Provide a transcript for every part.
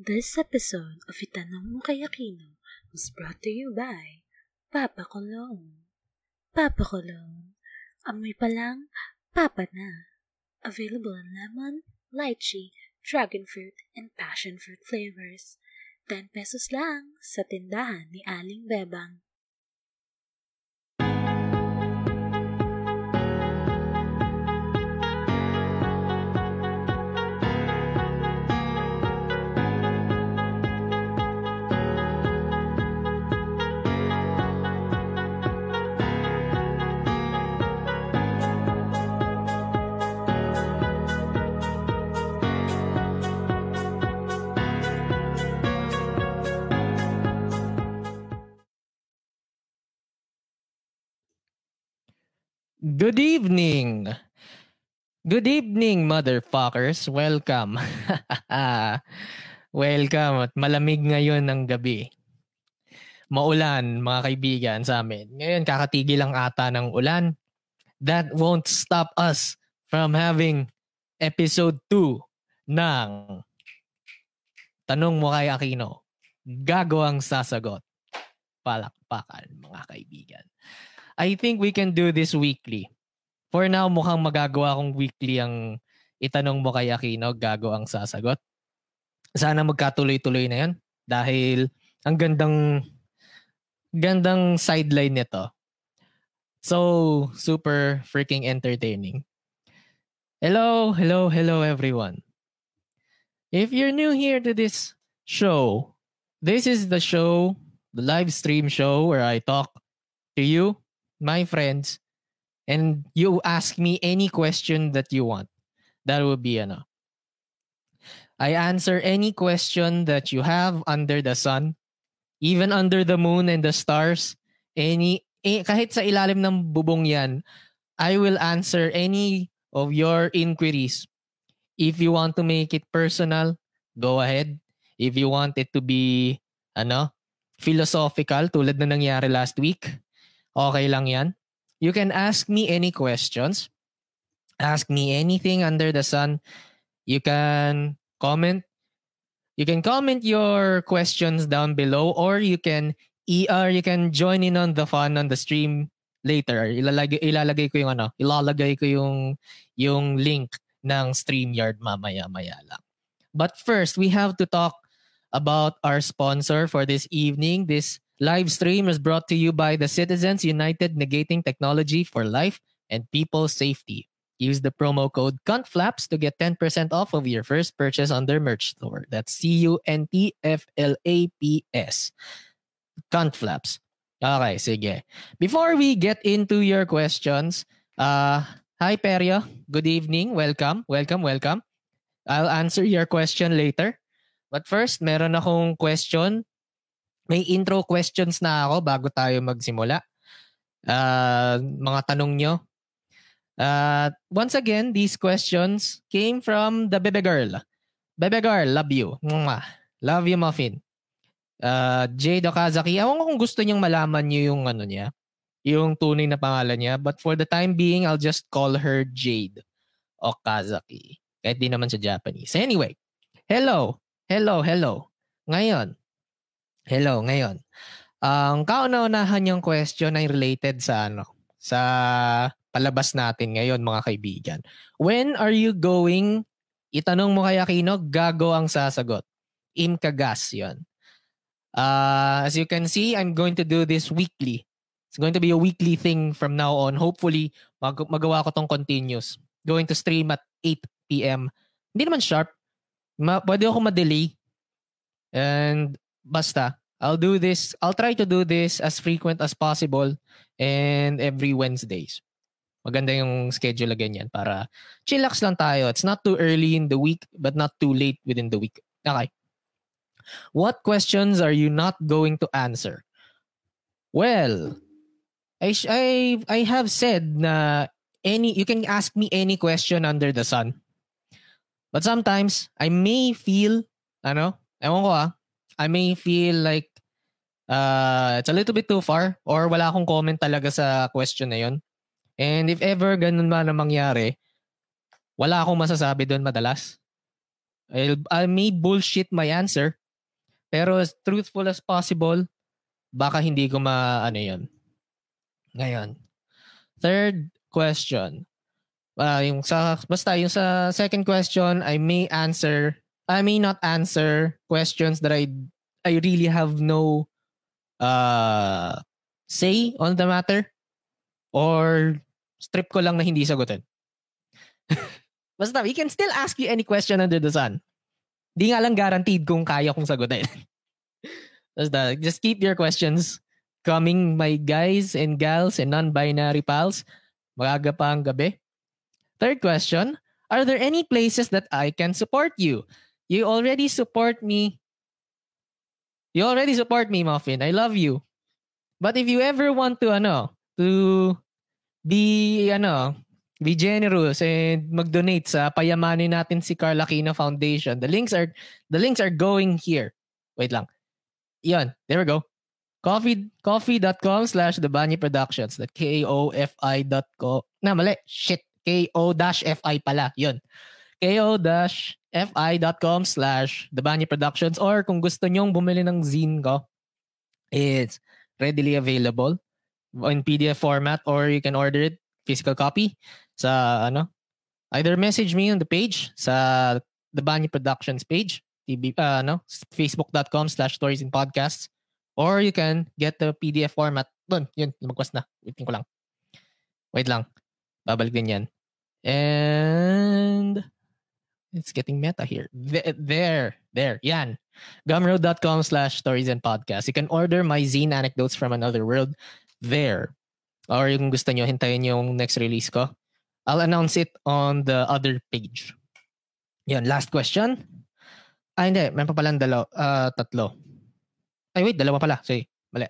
This episode of Itanong Mo Kay Aquino was brought to you by Papa Cologne. Papa Cologne. Amoy pa lang, papa na. Available in lemon, lychee, dragon fruit, and passion fruit flavors. 10 pesos lang sa tindahan ni Aling Bebang. Good evening. Good evening, motherfuckers. Welcome. Welcome. At malamig ngayon ng gabi. Maulan, mga kaibigan sa amin. Ngayon, kakatigil lang ata ng ulan. That won't stop us from having episode 2 ng Tanong mo kay Aquino. Gago sasagot. Palakpakan, mga kaibigan. I think we can do this weekly. For now, mukhang magagawa kong weekly ang itanong mo kay Aquino, gago ang sasagot. Sana magkatuloy-tuloy na yan dahil ang gandang gandang sideline nito. So, super freaking entertaining. Hello, hello, hello everyone. If you're new here to this show, this is the show, the live stream show where I talk to you my friends, and you ask me any question that you want. That would be ano. I answer any question that you have under the sun, even under the moon and the stars, any eh, kahit sa ilalim ng bubong yan, I will answer any of your inquiries. If you want to make it personal, go ahead. If you want it to be ano, philosophical tulad na nangyari last week, Okay lang yan. You can ask me any questions. Ask me anything under the sun. You can comment. You can comment your questions down below or you can ER, you can join in on the fun on the stream later. Ilalagay, ilalagay ko yung ano, ilalagay ko yung yung link ng StreamYard mamaya-maya lang. But first, we have to talk about our sponsor for this evening. This Live stream is brought to you by the Citizens United Negating Technology for Life and People Safety. Use the promo code CUNTFLAPS to get 10% off of your first purchase on their merch store. That's C-U-N-T-F-L-A-P-S. CUNTFLAPS. Okay, sige. Before we get into your questions, uh, hi Perio. Good evening. Welcome. Welcome, welcome. I'll answer your question later. But first, meron akong question may intro questions na ako bago tayo magsimula. Uh, mga tanong nyo. Uh, once again, these questions came from the Bebe Girl. Bebe Girl, love you. Love you, Muffin. Uh, Jade Okazaki. Ewan ko kung gusto niyang malaman niyo yung ano niya. Yung tunay na pangalan niya. But for the time being, I'll just call her Jade Okazaki. Kahit di naman sa Japanese. Anyway, hello. Hello, hello. Ngayon, Hello, ngayon. Ang kauna-unahan yung question ay related sa ano, sa palabas natin ngayon mga kaibigan. When are you going? Itanong mo kay Aquino, gago ang sasagot. Imkagas yun. Uh, as you can see, I'm going to do this weekly. It's going to be a weekly thing from now on. Hopefully, mag- magawa ko tong continuous. Going to stream at 8 p.m. Hindi naman sharp. Ma- pwede ako ma-delay. And basta, I'll do this. I'll try to do this as frequent as possible and every Wednesdays. Maganda yung schedule ganyan para chillax lang tayo. It's not too early in the week but not too late within the week. Okay. What questions are you not going to answer? Well, I I I have said na any you can ask me any question under the sun. But sometimes I may feel ano, ewan ko ah, I may feel like uh, it's a little bit too far or wala akong comment talaga sa question na yon. And if ever ganun ba na mangyari, wala akong masasabi doon madalas. I'll, I may bullshit my answer, pero as truthful as possible, baka hindi ko ma, ano yun. Ngayon. Third question. Uh, yung sa, basta yung sa second question, I may answer, I may not answer questions that I, I really have no uh, say on the matter or strip ko lang na hindi sagutin. Basta, we can still ask you any question under the sun. Di nga lang guaranteed kung kaya kong sagutin. Basta, just keep your questions coming, my guys and gals and non-binary pals. Magaga pa ang gabi. Third question, are there any places that I can support you? You already support me. You already support me, Muffin. I love you. But if you ever want to, ano, to be, ano, be generous and mag-donate sa payamanin natin si Carla Aquino Foundation. The links are the links are going here. Wait lang. Yan. There we go. Coffee, coffee.com slash The Banyi Productions. That K-O-F-I dot co. Na, mali. Shit. K-O-F-I pala. Yun. K-O-F-I.com slash The Productions. Or kung gusto nyong bumili ng zine ko, it's readily available in PDF format or you can order it physical copy sa ano either message me on the page sa The Banyo Productions page TV, uh, ano, facebook.com slash stories and podcasts or you can get the PDF format doon yun lumagpas na waiting ko lang wait lang babalik din yan and it's getting meta here there there yan gumroad.com slash stories and podcasts you can order my zine anecdotes from another world there or yung gusto nyo hintayin yung next release ko I'll announce it on the other page. Yan, last question. Ah, hindi. Meron pa palang dalaw, uh, tatlo. Ay, wait. Dalawa pala. Sorry. Mali.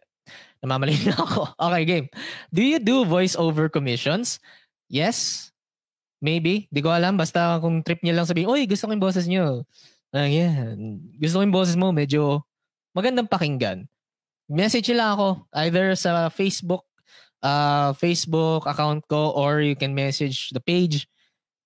Namamali na ako. Okay, game. Do you do voice-over commissions? Yes. Maybe. Di ko alam. Basta kung trip niya lang sabihin, Uy, gusto ko yung boses niyo. Uh, yeah. Gusto ko yung boses mo. Medyo magandang pakinggan. Message lang ako. Either sa Facebook uh, Facebook account ko or you can message the page,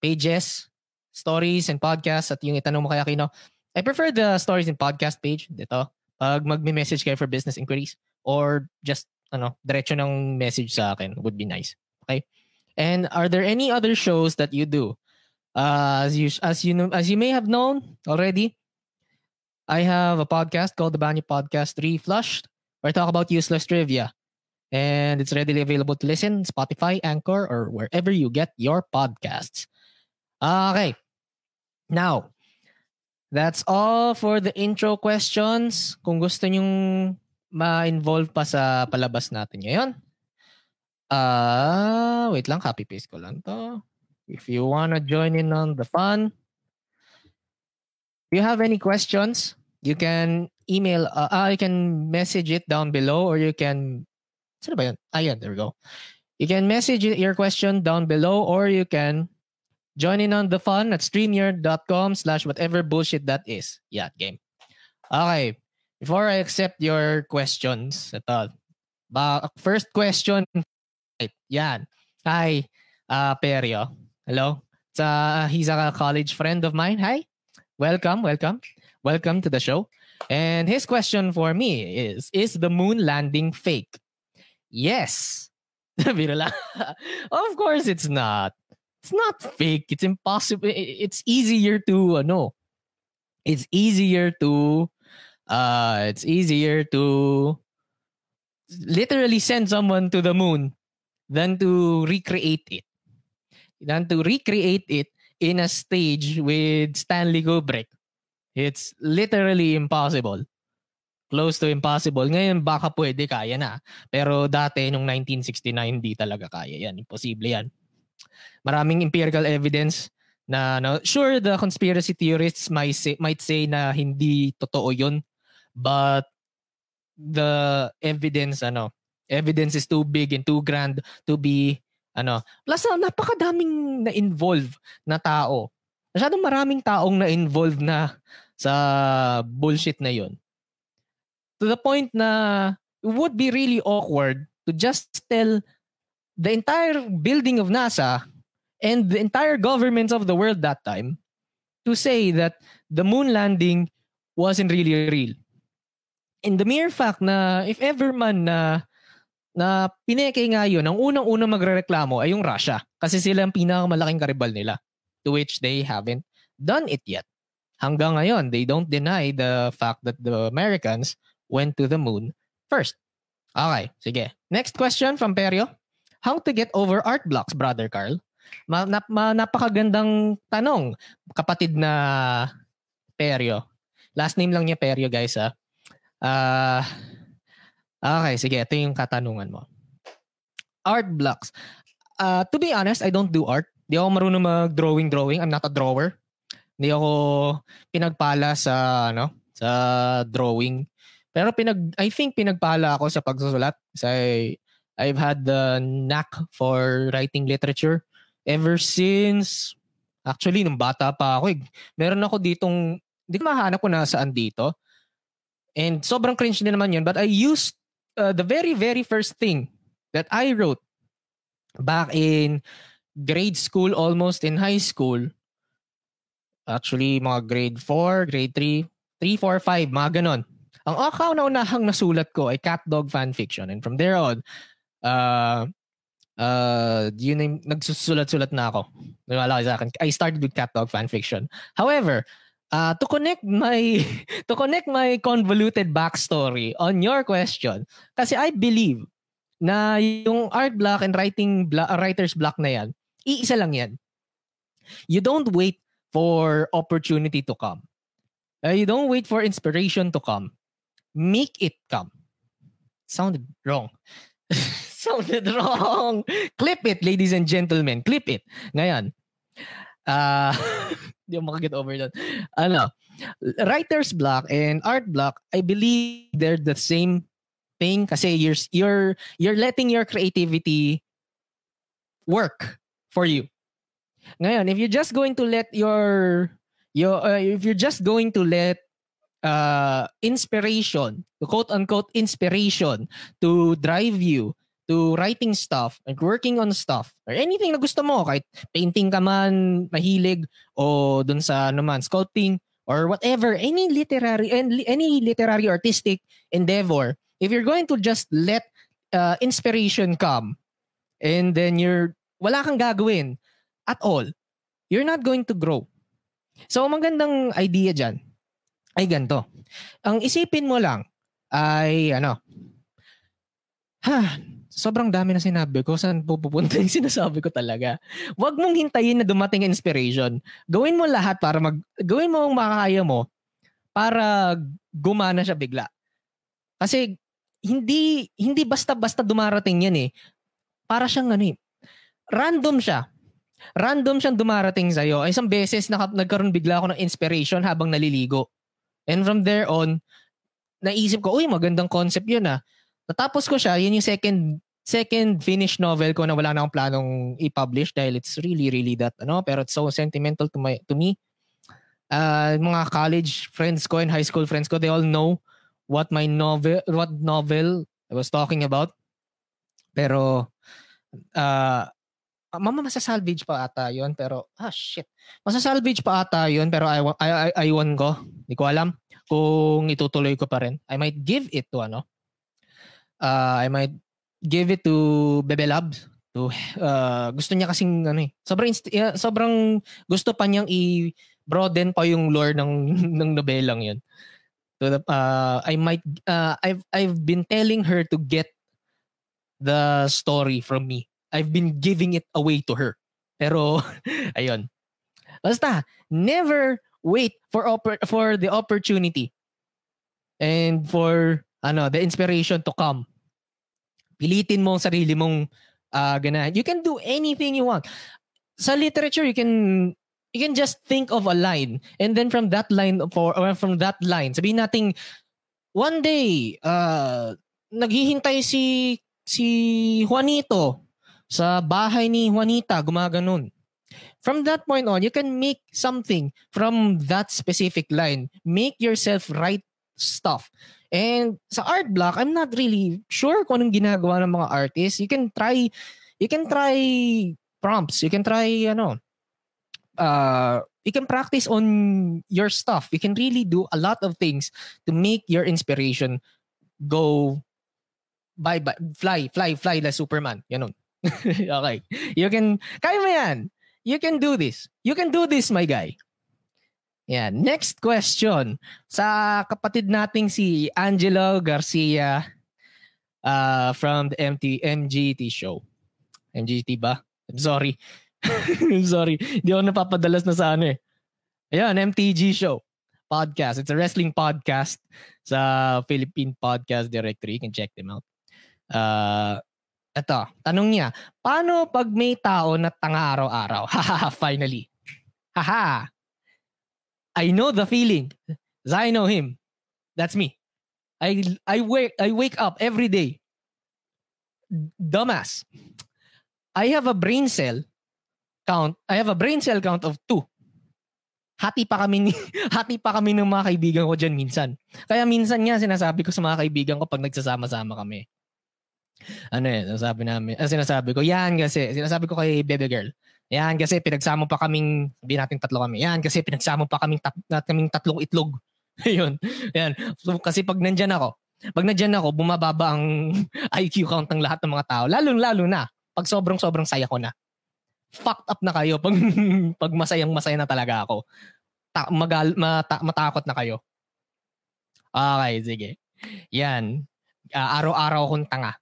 pages, stories and podcasts at yung itanong mo kay Aquino. I prefer the stories and podcast page dito. Pag magme-message kayo for business inquiries or just ano, diretso ng message sa akin would be nice. Okay? And are there any other shows that you do? Uh, as you as you know, as you may have known already, I have a podcast called the Banyo Podcast 3 Flushed where I talk about useless trivia. and it's readily available to listen Spotify, Anchor, or wherever you get your podcasts. Okay. Now, that's all for the intro questions. Kung gusto nyong ma-involve pa sa palabas natin ngayon. Uh, wait lang, copy paste ko lang to. If you wanna join in on the fun, if you have any questions, you can email, uh, uh, you can message it down below or you can Sino ba yun? Ah, yan. There we go. You can message your question down below or you can join in on the fun at streamyard.com slash whatever bullshit that is. Yeah, game. Okay. Before I accept your questions, ito. Ba, first question. Right, yan. Hi, uh, Perio. Hello. It's, uh, he's a college friend of mine. Hi. Welcome, welcome. Welcome to the show. And his question for me is, is the moon landing fake? Yes. of course it's not. It's not fake. It's impossible. It's easier to uh, no. It's easier to uh it's easier to literally send someone to the moon than to recreate it. Than to recreate it in a stage with Stanley Kubrick. It's literally impossible close to impossible. Ngayon, baka pwede, kaya na. Pero dati, nung 1969, hindi talaga kaya yan. Imposible yan. Maraming empirical evidence na, no, sure, the conspiracy theorists might say, might say na hindi totoo yun. But the evidence, ano, evidence is too big and too grand to be, ano, plus napakadaming na-involve na tao. Masyadong maraming taong na-involve na sa bullshit na yun to the point na it would be really awkward to just tell the entire building of NASA and the entire governments of the world that time to say that the moon landing wasn't really real. And the mere fact na if ever man na na pineke nga yun, ang unang-unang magrereklamo ay yung Russia kasi sila ang pinakamalaking karibal nila to which they haven't done it yet. Hanggang ngayon, they don't deny the fact that the Americans went to the moon first. Okay, sige. Next question from Perio. How to get over art blocks, brother Carl? Ma, nap, ma, napakagandang tanong, kapatid na Perio. Last name lang niya Perio, guys, ah. Uh, okay, sige. Ito yung katanungan mo. Art blocks. Uh, to be honest, I don't do art. Di ako marunong mag-drawing-drawing. I'm not a drawer. Hindi ako pinagpala sa, ano, sa drawing. Pero pinag, I think pinagpala ako sa pagsusulat. Kasi I've had the knack for writing literature ever since, actually, nung bata pa ako. Eh, meron ako ditong, hindi ko mahanap ko na dito. And sobrang cringe din naman yun. But I used uh, the very, very first thing that I wrote back in grade school, almost in high school. Actually, mga grade 4, grade 3, 3, 4, 5, mga ganon. Ang account na unahang nasulat ko ay Cat Dog Fanfiction. And from there on, uh, uh, yun yung nagsusulat-sulat na ako. Naniwala sa akin. I started with Cat Dog Fanfiction. However, uh, to connect my to connect my convoluted backstory on your question, kasi I believe na yung art block and writing block, uh, writer's block na yan, iisa lang yan. You don't wait for opportunity to come. Uh, you don't wait for inspiration to come. Make it come. Sounded wrong. Sounded wrong. Clip it, ladies and gentlemen. Clip it. Ngayon, uh, Hindi ako makaget over doon. Ano, writer's block and art block, I believe they're the same thing kasi you're, you're, you're letting your creativity work for you. Ngayon, if you're just going to let your, your uh, if you're just going to let uh, inspiration, quote unquote inspiration to drive you to writing stuff, like working on stuff, or anything na gusto mo, kahit painting ka man, mahilig, o dun sa ano man, sculpting, or whatever, any literary, any literary artistic endeavor, if you're going to just let uh, inspiration come, and then you're, wala kang gagawin at all, you're not going to grow. So, magandang idea dyan ay ganito. Ang isipin mo lang ay ano, ha, sobrang dami na sinabi ko, saan pupunta yung sinasabi ko talaga. Huwag mong hintayin na dumating inspiration. Gawin mo lahat para mag, gawin mo ang makakaya mo para gumana siya bigla. Kasi hindi hindi basta-basta dumarating yan eh. Para siyang ano eh, random siya. Random siyang dumarating sa iyo. Isang beses na, nagkaroon bigla ako ng inspiration habang naliligo. And from there on, naisip ko, uy, magandang concept yun ah. Natapos ko siya, yun yung second second finished novel ko na wala na akong planong i-publish dahil it's really really that ano? Pero it's so sentimental to my to me. Uh, mga college friends ko and high school friends ko they all know what my novel what novel I was talking about. Pero uh, mama masasalvage pa ata yon pero ah shit. Masasalvage pa ata yon pero I, I, I, I won ko. Hindi ko alam kung itutuloy ko pa rin. I might give it to ano? Uh, I might give it to Bebe Labs. To, uh, gusto niya kasing ano eh, sobrang uh, sobrang gusto pa niyang i-broaden pa yung lore ng ng nobelang 'yun. So uh, I might uh, I've I've been telling her to get the story from me. I've been giving it away to her. Pero ayun. Basta never wait for oppor- for the opportunity and for ano the inspiration to come Pilitin mo ang sarili mong uh, ganahan. You can do anything you want. Sa literature, you can you can just think of a line and then from that line for or from that line sabihin nating one day uh naghihintay si si Juanito sa bahay ni Juanita gumaganon from that point on you can make something from that specific line make yourself write stuff And sa art block, I'm not really sure kung anong ginagawa ng mga artists. You can try you can try prompts. You can try ano uh you can practice on your stuff. You can really do a lot of things to make your inspiration go bye bye fly fly fly like Superman. Ganun. okay. You can kaya mo yan. You can do this. You can do this, my guy. Yeah. Next question. Sa kapatid nating si Angelo Garcia uh, from the MT, MGT show. MGT ba? I'm sorry. I'm sorry. Hindi ako napapadalas na sa ano eh. Ayan, MTG show. Podcast. It's a wrestling podcast sa Philippine Podcast Directory. You can check them out. Uh, ito, tanong niya, paano pag may tao na tanga araw-araw? Haha, finally. Haha. I know the feeling. I know him. That's me. I I wake I wake up every day. Dumbass. I have a brain cell count. I have a brain cell count of two. Hati pa kami ni, hati pa kami ng mga kaibigan ko diyan minsan. Kaya minsan nga sinasabi ko sa mga kaibigan ko pag nagsasama-sama kami. Ano eh, sinasabi namin, ah, sinasabi ko, yan kasi, sinasabi ko kay baby girl, yan kasi pinagsama pa kaming, sabihin natin tatlo kami, yan kasi pinagsama pa kaming, tat, kaming tatlong itlog. Ayun. Yan. So, kasi pag nandyan ako, pag nandyan ako, bumababa ang IQ count ng lahat ng mga tao. Lalo-lalo na, pag sobrang-sobrang saya ko na. Fucked up na kayo pag, pag masayang masaya na talaga ako. Ta- magal, mata- matakot na kayo. Okay, sige. Yan. Uh, araw-araw akong tanga.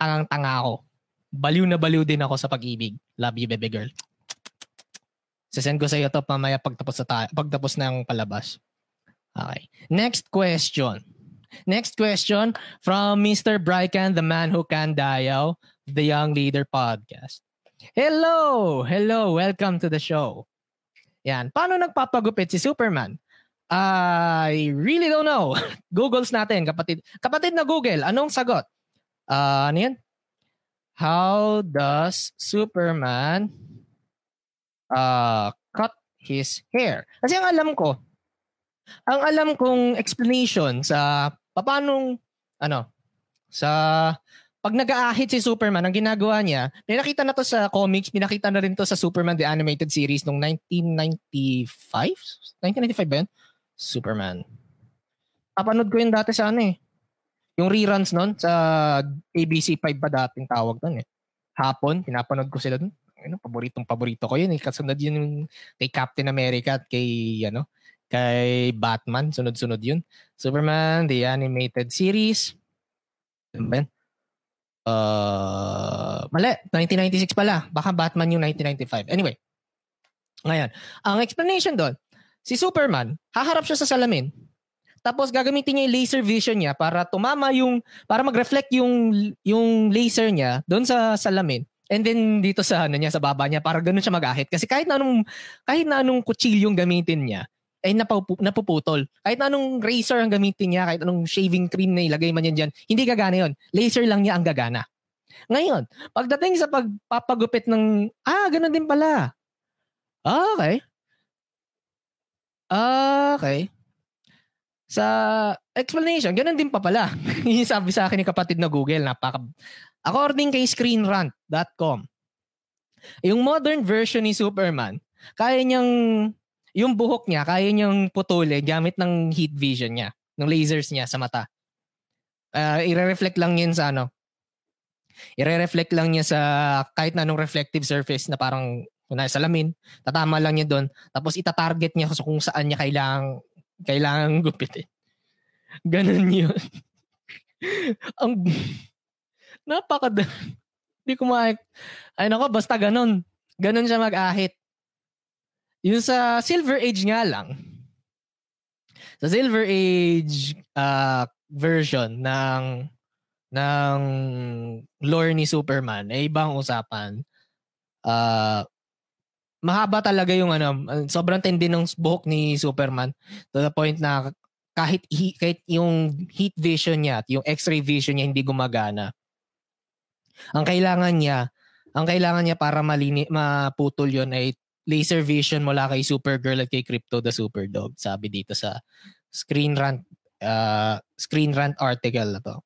Tangang-tanga ako. Baliw na baliw din ako sa pag-ibig. Love you, baby girl. Sasend ko sa iyo to mamaya pagtapos, sa ta- pagtapos ng palabas. Okay. Next question. Next question from Mr. Brycan, the man who can dial, the Young Leader Podcast. Hello! Hello! Welcome to the show. Yan. Paano nagpapagupit si Superman? I really don't know. Googles natin, kapatid. Kapatid na Google, anong sagot? Uh, ano yan? How does Superman uh, cut his hair? Kasi ang alam ko, ang alam kong explanation sa paano ano sa pag nag-aahit si Superman, ang ginagawa niya, pinakita na to sa comics, pinakita na rin to sa Superman the Animated Series noong 1995? 1995 ba yun? Superman. Napanood ko yun dati sa ano eh. Yung reruns nun sa ABC 5 pa dating tawag nun eh. Hapon, pinapanood ko sila dun. Ano, paboritong paborito ko yun eh. Kasunod yun yung kay Captain America at kay ano, kay Batman. Sunod-sunod yun. Superman, the Animated Series. Ano ba yun? Uh, mali, 1996 pala. Baka Batman yung 1995. Anyway, ngayon, ang explanation doon, si Superman, haharap siya sa salamin. Tapos gagamitin niya yung laser vision niya para tumama yung, para mag-reflect yung, yung laser niya doon sa salamin. And then dito sa ano niya sa baba niya para ganoon siya mag-ahit kasi kahit na anong kahit na anong kutsilyong gamitin niya ay napupu, napuputol. Kahit na anong razor ang gamitin niya, kahit anong shaving cream na ilagay man yan dyan, hindi gagana yon. Laser lang niya ang gagana. Ngayon, pagdating sa pagpapagupit ng, ah, ganun din pala. Ah, okay. Ah, okay. Sa explanation, ganun din pa pala. yung sabi sa akin ni kapatid na Google, napaka... According kay screenrant.com, yung modern version ni Superman, kaya niyang yung buhok niya, kaya niyang putulin gamit ng heat vision niya, ng lasers niya sa mata. Uh, ire-reflect lang yun sa ano, ire-reflect lang niya sa kahit na anong reflective surface na parang kunwari salamin, tatama lang niya doon, tapos ita-target niya kung saan niya kailangang, kailangang gupitin. Ganun yun. Ang, napaka, hindi ko ma, ay nako, basta ganun. Ganun siya mag-ahit. Yung sa Silver Age nga lang, sa Silver Age uh, version ng ng lore ni Superman ay ibang usapan. Uh, mahaba talaga yung ano, sobrang tindi ng buhok ni Superman to the point na kahit kahit yung heat vision niya at yung x-ray vision niya hindi gumagana. Ang kailangan niya, ang kailangan niya para malini maputol yon ay laser vision mula kay Supergirl at kay Crypto the Superdog. Sabi dito sa Screen Rant uh, Screen Rant article na to.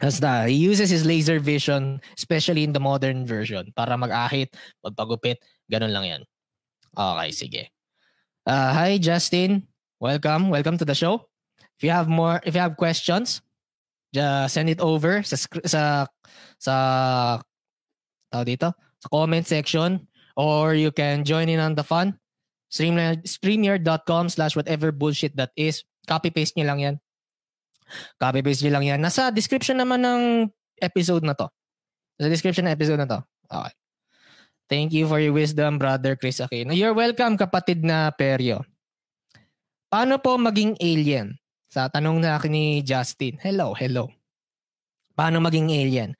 Basta, he uses his laser vision, especially in the modern version, para mag-ahit, magpagupit, ganun lang yan. Okay, sige. Uh, hi, Justin. Welcome. Welcome to the show. If you have more, if you have questions, just send it over sa sa sa tao dito sa comment section or you can join in on the fun streamyard, streamyard.com slash whatever bullshit that is copy paste niyo lang yan copy paste niyo lang yan nasa description naman ng episode na to sa description ng episode na to okay Thank you for your wisdom, Brother Chris Aquino. You're welcome, kapatid na Peryo. Paano po maging alien? Sa tanong na akin ni Justin. Hello, hello. Paano maging alien?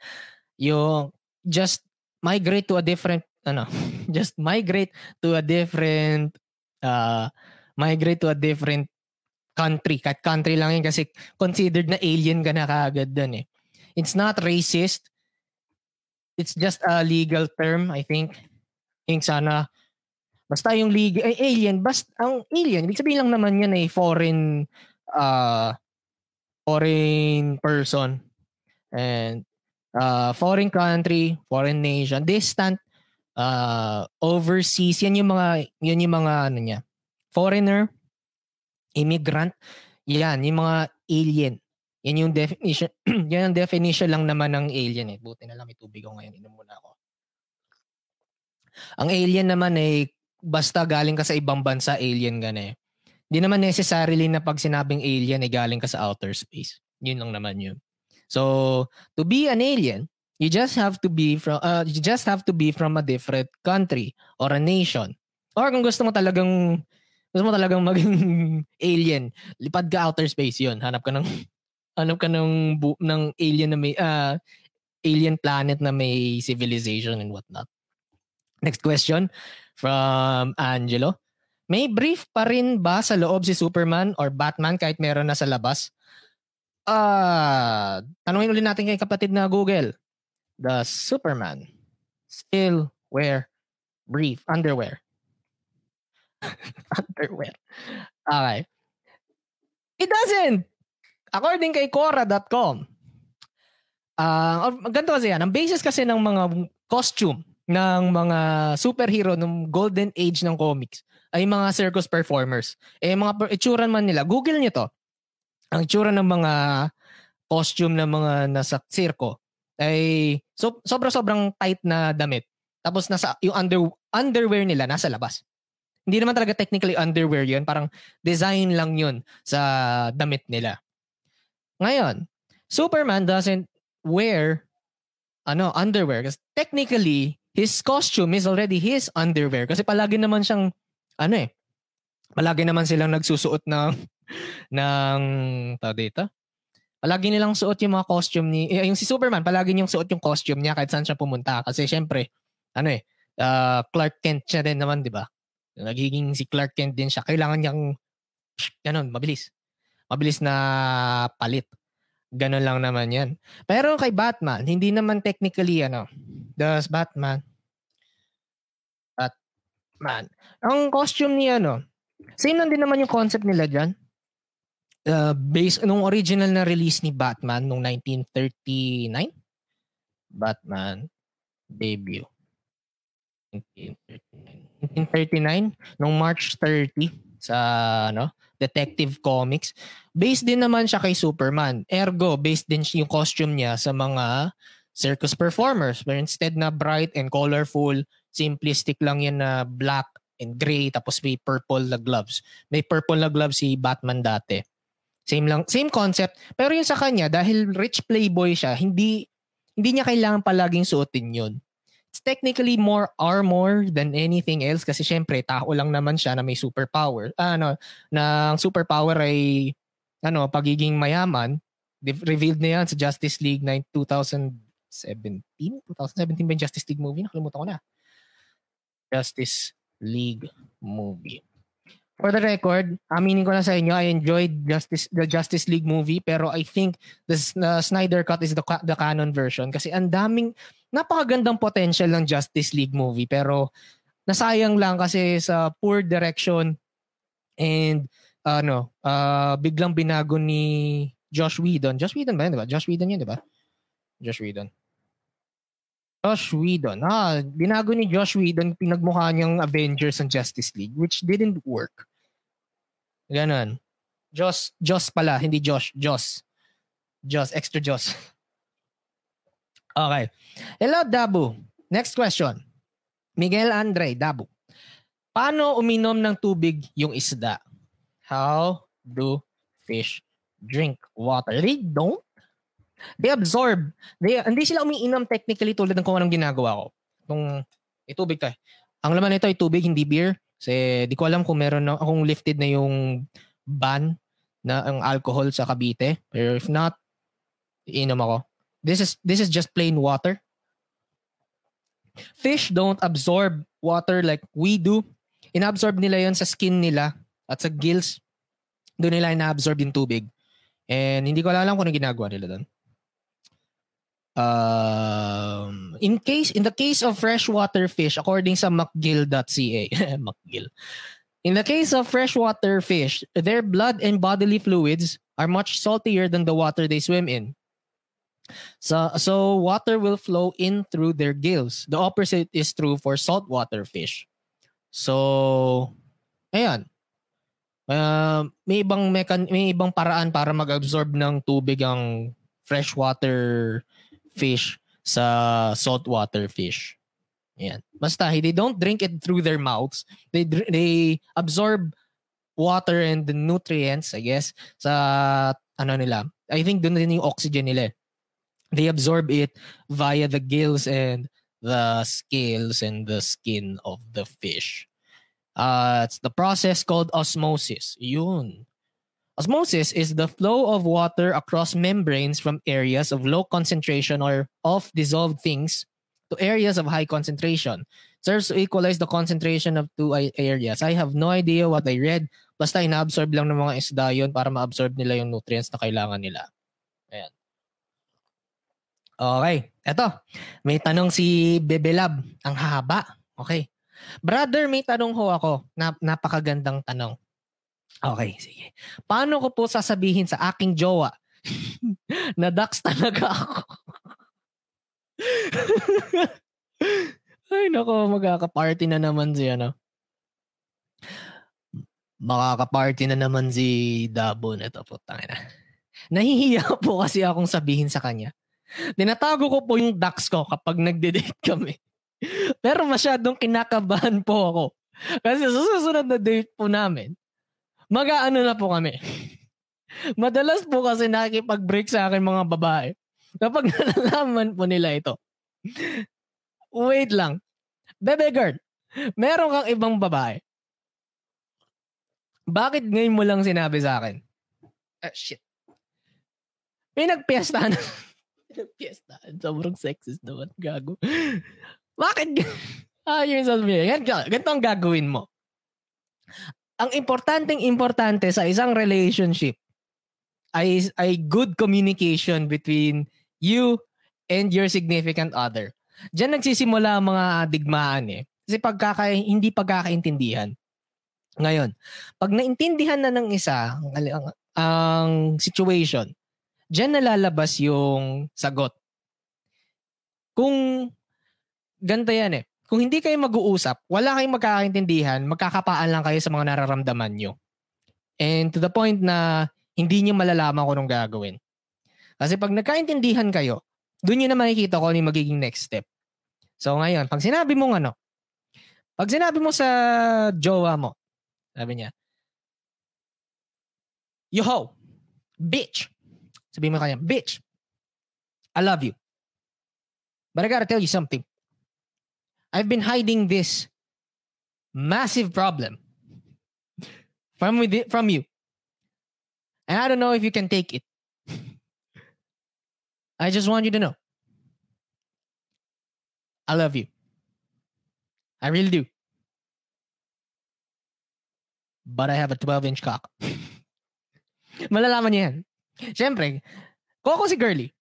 Yung just migrate to a different, ano, just migrate to a different, uh, migrate to a different country. Kahit country lang yun kasi considered na alien ka na kaagad dun eh. It's not racist it's just a legal term, I think. Yung sana, basta yung legal, eh, alien, basta, ang alien, ibig sabihin lang naman yan ay foreign, uh, foreign person. And, uh, foreign country, foreign nation, distant, uh, overseas, yan yung mga, yan yung mga, ano niya, foreigner, immigrant, yan, yung mga alien. Yan yung definition, yan ang definition lang naman ng alien eh. Buti na lang may tubig ako ngayon, inom muna ako. Ang alien naman ay basta galing ka sa ibang bansa, alien ka na eh. Hindi naman necessarily na pag sinabing alien ay galing ka sa outer space. Yun lang naman yun. So, to be an alien, you just have to be from uh, you just have to be from a different country or a nation. Or kung gusto mo talagang gusto mo talagang maging alien, lipad ka outer space 'yun. Hanap ka ng ano ka ng, bu- ng alien na may, uh, alien planet na may civilization and whatnot. Next question from Angelo. May brief pa rin ba sa loob si Superman or Batman kahit meron na sa labas? Ah, uh, tanungin ulit natin kay kapatid na Google. The Superman still wear brief underwear. Underwear. Okay. It doesn't. According kay Quora.com, uh, ganito kasi yan, ang basis kasi ng mga costume ng mga superhero ng golden age ng comics ay mga circus performers. Eh mga itsura man nila, Google niyo to. Ang itsura ng mga costume ng mga nasa circo ay so, sobra-sobrang tight na damit. Tapos nasa yung under underwear nila nasa labas. Hindi naman talaga technically underwear 'yun, parang design lang 'yun sa damit nila. Ngayon, Superman doesn't wear ano, underwear. Kasi technically, his costume is already his underwear. Kasi palagi naman siyang, ano eh, palagi naman silang nagsusuot ng, ng, tawag dito, palagi nilang suot yung mga costume ni, eh, yung si Superman, palagi niyang suot yung costume niya kahit saan siya pumunta. Kasi syempre, ano eh, uh, Clark Kent siya din naman, di ba? Nagiging si Clark Kent din siya. Kailangan niyang, ganun, mabilis mabilis na palit. Ganun lang naman yan. Pero kay Batman, hindi naman technically ano, does Batman, Batman, ang costume niya ano, same lang din naman yung concept nila dyan. Uh, based nung original na release ni Batman nung 1939 Batman debut 1939 nung March 30 sa ano Detective Comics. Based din naman siya kay Superman. Ergo, based din yung costume niya sa mga circus performers. But instead na bright and colorful, simplistic lang yan na black and gray tapos may purple na gloves. May purple na gloves si Batman dati. Same lang, same concept. Pero yung sa kanya, dahil rich playboy siya, hindi hindi niya kailangan palaging suotin yun it's technically more armor than anything else kasi syempre tao lang naman siya na may superpower. Ah, ano, na ang superpower ay ano, pagiging mayaman. Revealed na yan sa Justice League 9 2017. 2017 ba yung Justice League movie? Nakalimutan ko na. Justice League movie. For the record, aminin ko na sa inyo, I enjoyed Justice the Justice League movie pero I think the, the Snyder Cut is the, the canon version kasi ang daming napakagandang potential ng Justice League movie pero nasayang lang kasi sa poor direction and ano, uh, biglang binago ni Josh Whedon. Josh Whedon ba yun, di ba? Josh Whedon yun, di ba? Josh Whedon. Josh Whedon. Ah, binago ni Josh Whedon pinagmukha niyang Avengers and Justice League which didn't work. Ganon. Joss, Joss pala, hindi Josh, Joss. Joss, extra Joss. okay. Hello, Dabu. Next question. Miguel Andre, Dabu. Paano uminom ng tubig yung isda? How do fish drink water? They don't they absorb. They, hindi sila umiinom technically tulad ng kung anong ginagawa ko. Nung itubig to eh. Ang laman nito ay tubig, hindi beer. Kasi di ko alam kung meron na, akong lifted na yung ban na ang alcohol sa Cavite. Pero if not, iinom ako. This is this is just plain water. Fish don't absorb water like we do. Inabsorb nila yon sa skin nila at sa gills. Doon nila ina-absorb yung tubig. And hindi ko alam kung ano ginagawa nila doon. Um, in case in the case of freshwater fish, according sa McGill.ca, McGill. In the case of freshwater fish, their blood and bodily fluids are much saltier than the water they swim in. So, so water will flow in through their gills. The opposite is true for saltwater fish. So, ayan. Uh, may ibang mekan may ibang paraan para mag-absorb ng tubig ang freshwater fish sa saltwater fish. Yan. Basta, they don't drink it through their mouths. They they absorb water and the nutrients, I guess, sa ano nila. I think doon din yung oxygen nila. Eh. They absorb it via the gills and the scales and the skin of the fish. Uh, it's the process called osmosis. Yun. Osmosis is the flow of water across membranes from areas of low concentration or of dissolved things to areas of high concentration. Serves to equalize the concentration of two areas. I have no idea what I read. Basta inaabsorb lang ng mga isda yun para ma-absorb nila yung nutrients na kailangan nila. Ayan. Okay. Eto. May tanong si Bebelab. Ang haba. Okay. Brother, may tanong ho ako. Nap- napakagandang tanong. Okay, sige. Paano ko po sasabihin sa aking jowa na ducks talaga ako? Ay, nako, magkaka-party na naman si ano. Makaka-party na naman si Dabo nito po. Tangina. Nahihiya po kasi akong sabihin sa kanya. Tinatago ko po yung ducks ko kapag nagde-date kami. Pero masyadong kinakabahan po ako. Kasi sa susunod na date po namin, mag-aano na po kami. Madalas po kasi nakikipag-break sa akin mga babae. Kapag nalalaman po nila ito. Wait lang. Bebe girl, meron kang ibang babae. Bakit ngayon mo lang sinabi sa akin? Ah, shit. May nagpiestahan. nagpiestahan. Sobrang sexist naman. Gago. Bakit? ah, yun sasabihin. Ganito ang gagawin mo ang importanteng importante sa isang relationship ay ay good communication between you and your significant other. Diyan nagsisimula ang mga digmaan eh. Kasi pagkaka, hindi pagkakaintindihan. Ngayon, pag naintindihan na ng isa ang, ang, ang situation, diyan nalalabas yung sagot. Kung ganito yan eh kung hindi kayo mag-uusap, wala kayong magkakaintindihan, magkakapaan lang kayo sa mga nararamdaman nyo. And to the point na hindi nyo malalaman kung anong gagawin. Kasi pag nagkaintindihan kayo, doon nyo na makikita kung ano yung magiging next step. So ngayon, pag sinabi mo ano, pag sinabi mo sa jowa mo, sabi niya, Yo, bitch. Sabi mo kanya, bitch, I love you. But I gotta tell you something. I've been hiding this massive problem from with from you. And I don't know if you can take it. I just want you to know. I love you. I really do. But I have a 12 inch cock. Malalaman niya yan. Siyempre, kung ako si Girly,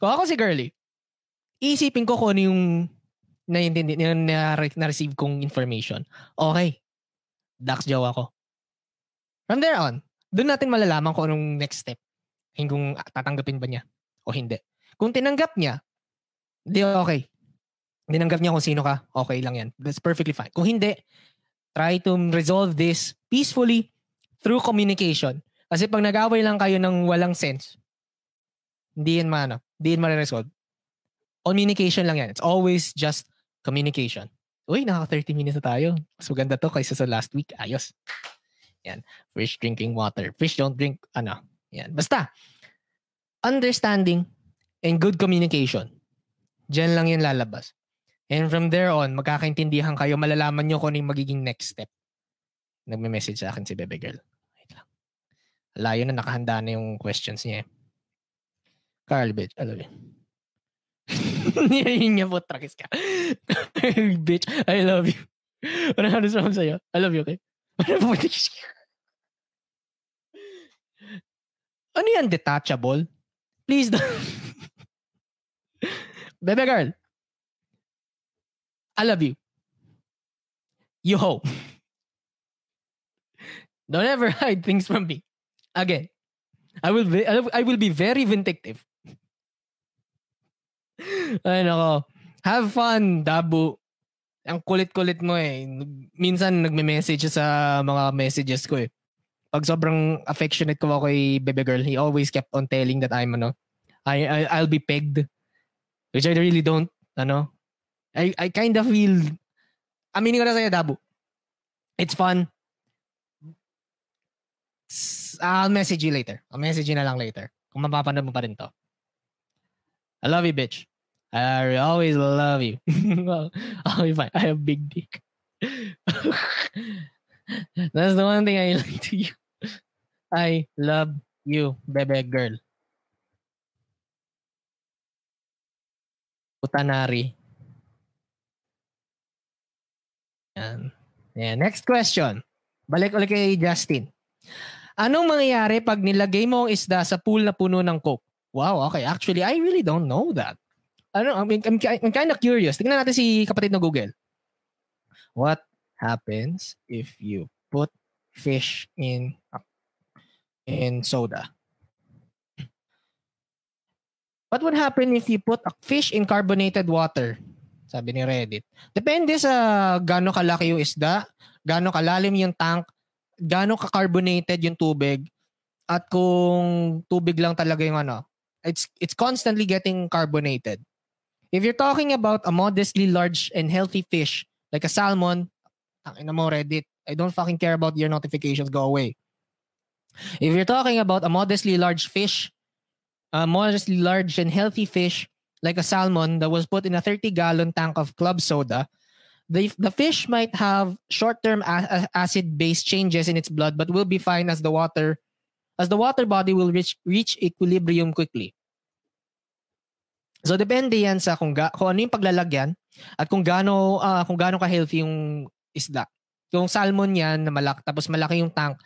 kung ako si Girly, isipin ko kung ano yung na, na, na, na-receive kong information. Okay. Dax jowa ko. From there on, doon natin malalaman kung anong next step. Kung tatanggapin ba niya o hindi. Kung tinanggap niya, di okay. Dinanggap niya kung sino ka, okay lang yan. That's perfectly fine. Kung hindi, try to resolve this peacefully through communication. Kasi pag nag-away lang kayo ng walang sense, hindi yan maano, hindi yan ma-resolve. Communication lang yan. It's always just communication. Uy, naka 30 minutes na tayo. Mas maganda to kaysa sa last week. Ayos. Yan. Fish drinking water. Fish don't drink, ano. Yan. Basta, understanding and good communication. Diyan lang yan lalabas. And from there on, magkakaintindihan kayo, malalaman nyo kung ano yung magiging next step. Nagme-message sa akin si Bebe Girl. Wait lang. Layo na nakahanda na yung questions niya. Eh. Carl, bitch. I love you. Yun niya po, trakis ka. bitch, I love you. Ano ano sa sa'yo? I love you, okay? Ano po, ano yan, detachable? Please don't. Bebe girl, I love you. You hope. Don't ever hide things from me. Again, I will be, I will be very vindictive. Ay nako. Have fun, Dabu. Ang kulit-kulit mo eh. Minsan nagme-message sa mga messages ko eh. Pag sobrang affectionate ko ako kay Bebe Girl, he always kept on telling that I'm ano, I, I I'll be pegged. Which I really don't, ano. I, I kind of feel, aminin ko na sa'yo, Dabu. It's fun. I'll message you later. I'll message you na lang later. Kung mapapanood mo pa rin to. I love you, bitch. I always love you. I'll be fine. I have big dick. That's the one thing I like to you. I love you, bebe girl. Utanari. Yan. Yan. Next question. Balik ulit kay Justin. Anong mangyayari pag nilagay mo ang isda sa pool na puno ng coke? Wow, okay. Actually, I really don't know that. Ano, I mean, I'm, I'm kind of curious. Tingnan natin si kapatid na Google. What happens if you put fish in in soda? What would happen if you put a fish in carbonated water? Sabi ni Reddit. Depende sa gaano kalaki yung isda, gaano kalalim yung tank, gaano ka-carbonated yung tubig, at kung tubig lang talaga yung ano. It's, it's constantly getting carbonated. If you're talking about a modestly large and healthy fish, like a salmon, tangina mo Reddit, I don't fucking care about your notifications, go away. If you're talking about a modestly large fish, a modestly large and healthy fish like a salmon that was put in a 30 gallon tank of club soda, the, the fish might have short-term a- acid base changes in its blood but will be fine as the water as the water body will reach reach equilibrium quickly. So depende yan sa kung, ga, kung ano yung paglalagyan at kung gaano uh, kung gaano ka healthy yung isda. Yung salmon yan na malaki tapos malaki yung tank,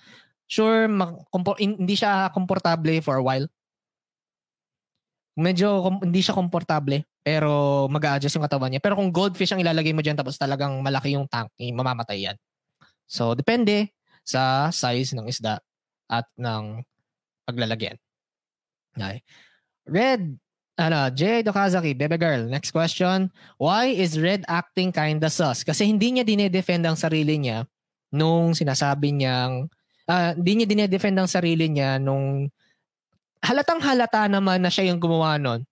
sure mak- hindi siya komportable for a while medyo hindi siya komportable pero mag-a-adjust yung katawan niya. Pero kung goldfish ang ilalagay mo diyan tapos talagang malaki yung tank, eh, mamamatay yan. So, depende sa size ng isda at ng paglalagyan. Okay. Red, ano, Jay Dokazaki, Bebe Girl, next question. Why is Red acting kinda sus? Kasi hindi niya dinedefend ang sarili niya nung sinasabi niyang, uh, hindi niya dinedefend ang sarili niya nung halatang halata naman na siya yung gumawa nun.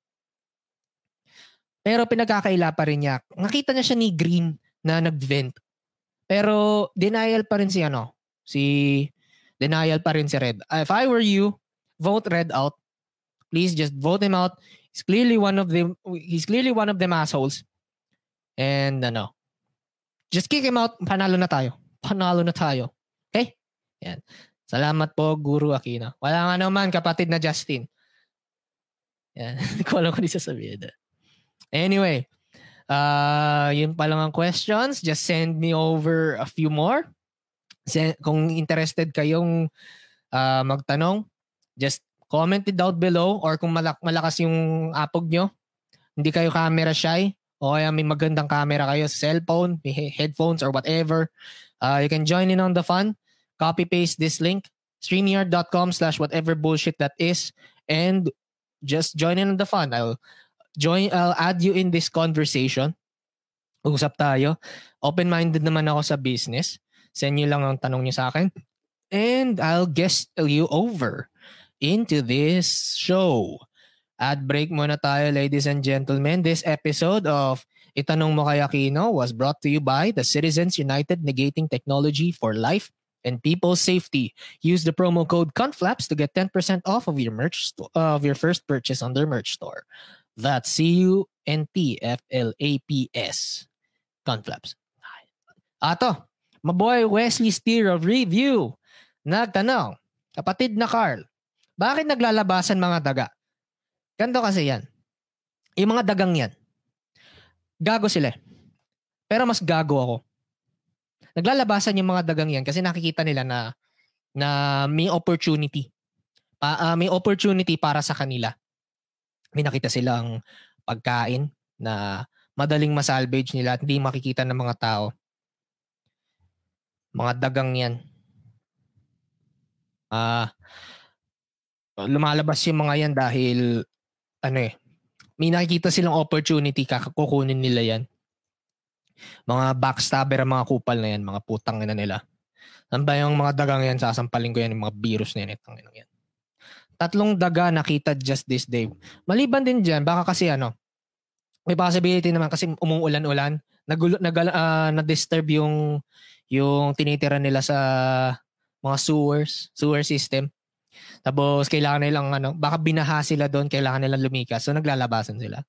Pero pinagkakaila pa rin niya. Nakita niya siya ni Green na nag-vent. Pero denial pa rin si ano, si denial pa rin si Red. If I were you, vote Red out. Please just vote him out. He's clearly one of them he's clearly one of them assholes. And ano, just kick him out. Panalo na tayo. Panalo na tayo. Okay? Yan. Salamat po, Guru Aquino. Wala nga naman, kapatid na Justin. Yan. Hindi ko alam kung di sasabihin. Anyway, uh, yun pa lang ang questions. Just send me over a few more. Send, kung interested kayong uh, magtanong, just comment it down below or kung malak- malakas yung apog nyo, hindi kayo camera shy, o kaya may magandang camera kayo sa cellphone, may headphones or whatever, uh, you can join in on the fun copy paste this link, streamyard.com slash whatever bullshit that is, and just join in on the fun. I'll join, I'll add you in this conversation. usap tayo. Open-minded naman ako sa business. Send nyo lang ang tanong nyo sa akin. And I'll guest you over into this show. Ad break muna tayo, ladies and gentlemen. This episode of Itanong Mo Kay Aquino was brought to you by the Citizens United Negating Technology for Life and People's Safety. Use the promo code CONFLAPS to get 10% off of your merch sto- uh, of your first purchase on their merch store. That's C-U-N-T-F-L-A-P-S. Conflaps. Ato, maboy Wesley Steer of Review. Nagtanong, kapatid na Carl, bakit naglalabasan mga daga? Ganto kasi yan. Yung mga dagang yan, gago sila. eh. Pero mas gago ako. Naglalabasan yung mga dagang yan kasi nakikita nila na na may opportunity. Pa, ah, may opportunity para sa kanila. May nakita silang pagkain na madaling masalvage nila at hindi makikita ng mga tao. Mga dagang yan. Ah, lumalabas yung mga yan dahil ano eh, may nakikita silang opportunity, kakakukunin nila yan. Mga backstabber ang mga kupal na yan, mga putang na nila. Ba yung mga dagang yan, sasampalin ko yan, yung mga virus na yan, itang ina yan. Tatlong daga nakita just this day. Maliban din dyan, baka kasi ano, may possibility naman kasi umuulan-ulan, nagulo, nag, ah, na-disturb yung, yung tinitira nila sa mga sewers, sewer system. Tapos kailangan nilang ano, baka binaha sila doon, kailangan nilang lumikas. So naglalabasan sila.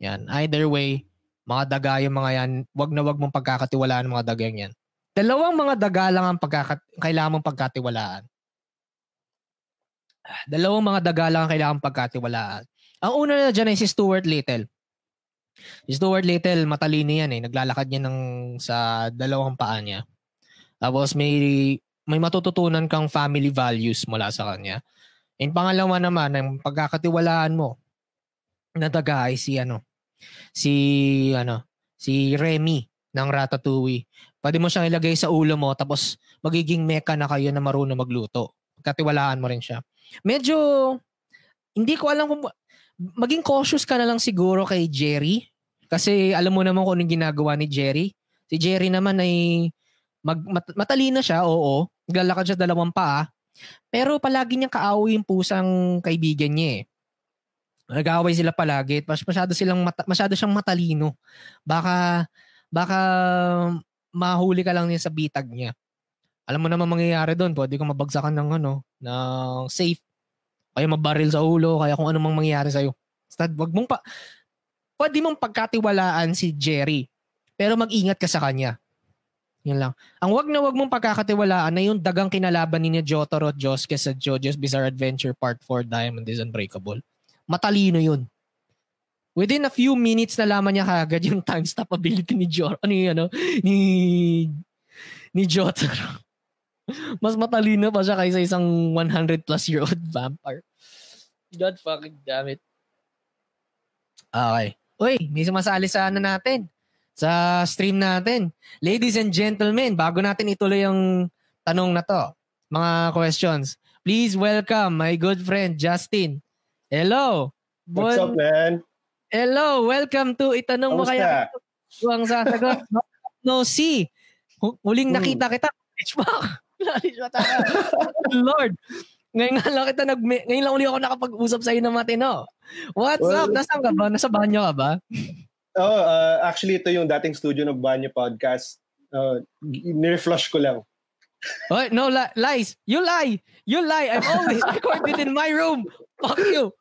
Yan. Either way, mga daga yung mga yan, wag na wag mong pagkakatiwalaan mga dagang yan. Dalawang mga daga lang ang pagkakat kailangan mong pagkatiwalaan. Dalawang mga daga lang ang kailangan pagkatiwalaan. Ang una na dyan ay si Stuart Little. Si Stuart Little, matalino yan eh. Naglalakad niya ng, sa dalawang paa niya. Tapos may may matututunan kang family values mula sa kanya. And pangalawa naman, ang pagkakatiwalaan mo na daga ay si ano, si ano, si Remy ng Ratatouille. Pwede mo siyang ilagay sa ulo mo tapos magiging meka na kayo na marunong magluto. Pagkatiwalaan mo rin siya. Medyo hindi ko alam kung maging cautious ka na lang siguro kay Jerry kasi alam mo naman kung anong ginagawa ni Jerry. Si Jerry naman ay mag, mat, matalino siya, oo. Naglalakad siya dalawang paa. Pero palagi niyang kaaway yung pusang kaibigan niya eh. Nag-aaway sila palagi. Mas masyado silang mata, masyado siyang matalino. Baka baka mahuli ka lang niya sa bitag niya. Alam mo naman mangyayari doon, pwede kang mabagsakan ng ano, ng safe. Kaya mabaril sa ulo, kaya kung ano mang mangyayari sa'yo. Basta wag mong pa, pwede mong pagkatiwalaan si Jerry. Pero mag-ingat ka sa kanya. Yun lang. Ang wag na wag mong pagkakatiwalaan na yung dagang kinalaban ni Jotaro Josuke sa JoJo's Bizarre Adventure Part 4 Diamond is Unbreakable. Matalino yun. Within a few minutes nalaman niya kagad yung time stop ability ni Jor, yung ano, ni, ni Jotaro. Mas matalino pa siya kaysa isang 100 plus year old vampire. God fucking damn it. Okay. Uy, may sumasali sa ano natin sa stream natin. Ladies and gentlemen, bago natin ituloy yung tanong na to, mga questions, please welcome my good friend Justin. Hello. What's up, man? Hello, welcome to Itanong Mo Kamusta? Kaya Ito ang sasagot. no, no see. Hu- Huling Hmm. nakita kita. Hitchback. Lord. Ngayon nga lang kita nag ngayon lang uli ako nakapag-usap sa iyo ng matino. What's Well- up? Nasaan ka ba? Nasa banyo ka ba? Oh, uh, actually, ito yung dating studio ng Banyo Podcast. Uh, nire-flush ko lang. Oy, no li- lies. You lie. You lie. I'm always recorded in my room. Fuck you.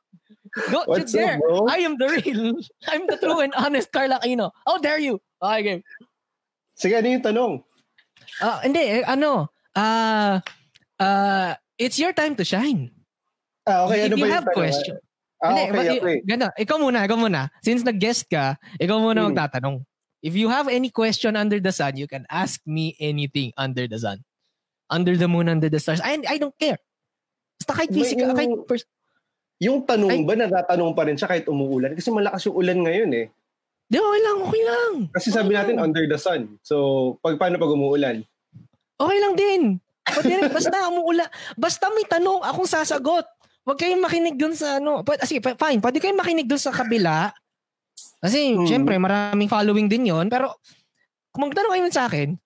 Don't What's you dare. up, bro? I am the real. I'm the true and honest Carl Aquino. How dare you? Okay, game. Sige, ano yung tanong? Ah, hindi, eh, ano? Ah, ah, it's your time to shine. Ah, okay, If ano you ba have question. Ah, Hindi, okay, but- okay. Ganda. Ikaw muna, ikaw muna. Since nag-guest ka, ikaw muna Hmm. magtatanong. If you have any question under the sun, you can ask me anything under the sun. Under the moon, under the stars. I, I don't care. Basta kahit physical, yung- kahit pers- Yung tanong Ay. ba, natatanong pa rin siya kahit umuulan? Kasi malakas yung ulan ngayon eh. Di, okay lang, okay lang. Kasi sabi Okay natin lang. under the sun. So, pag paano pag umuulan? Okay lang din. Pwede rin, basta umuula. Basta may tanong, akong sasagot. Huwag kayong makinig dun sa ano. Pwede, sige, pa- fine. Pwede kayong makinig dun sa kabila. Kasi, Hmm. syempre, maraming following din yon Pero, kung magtanong kayo sa akin,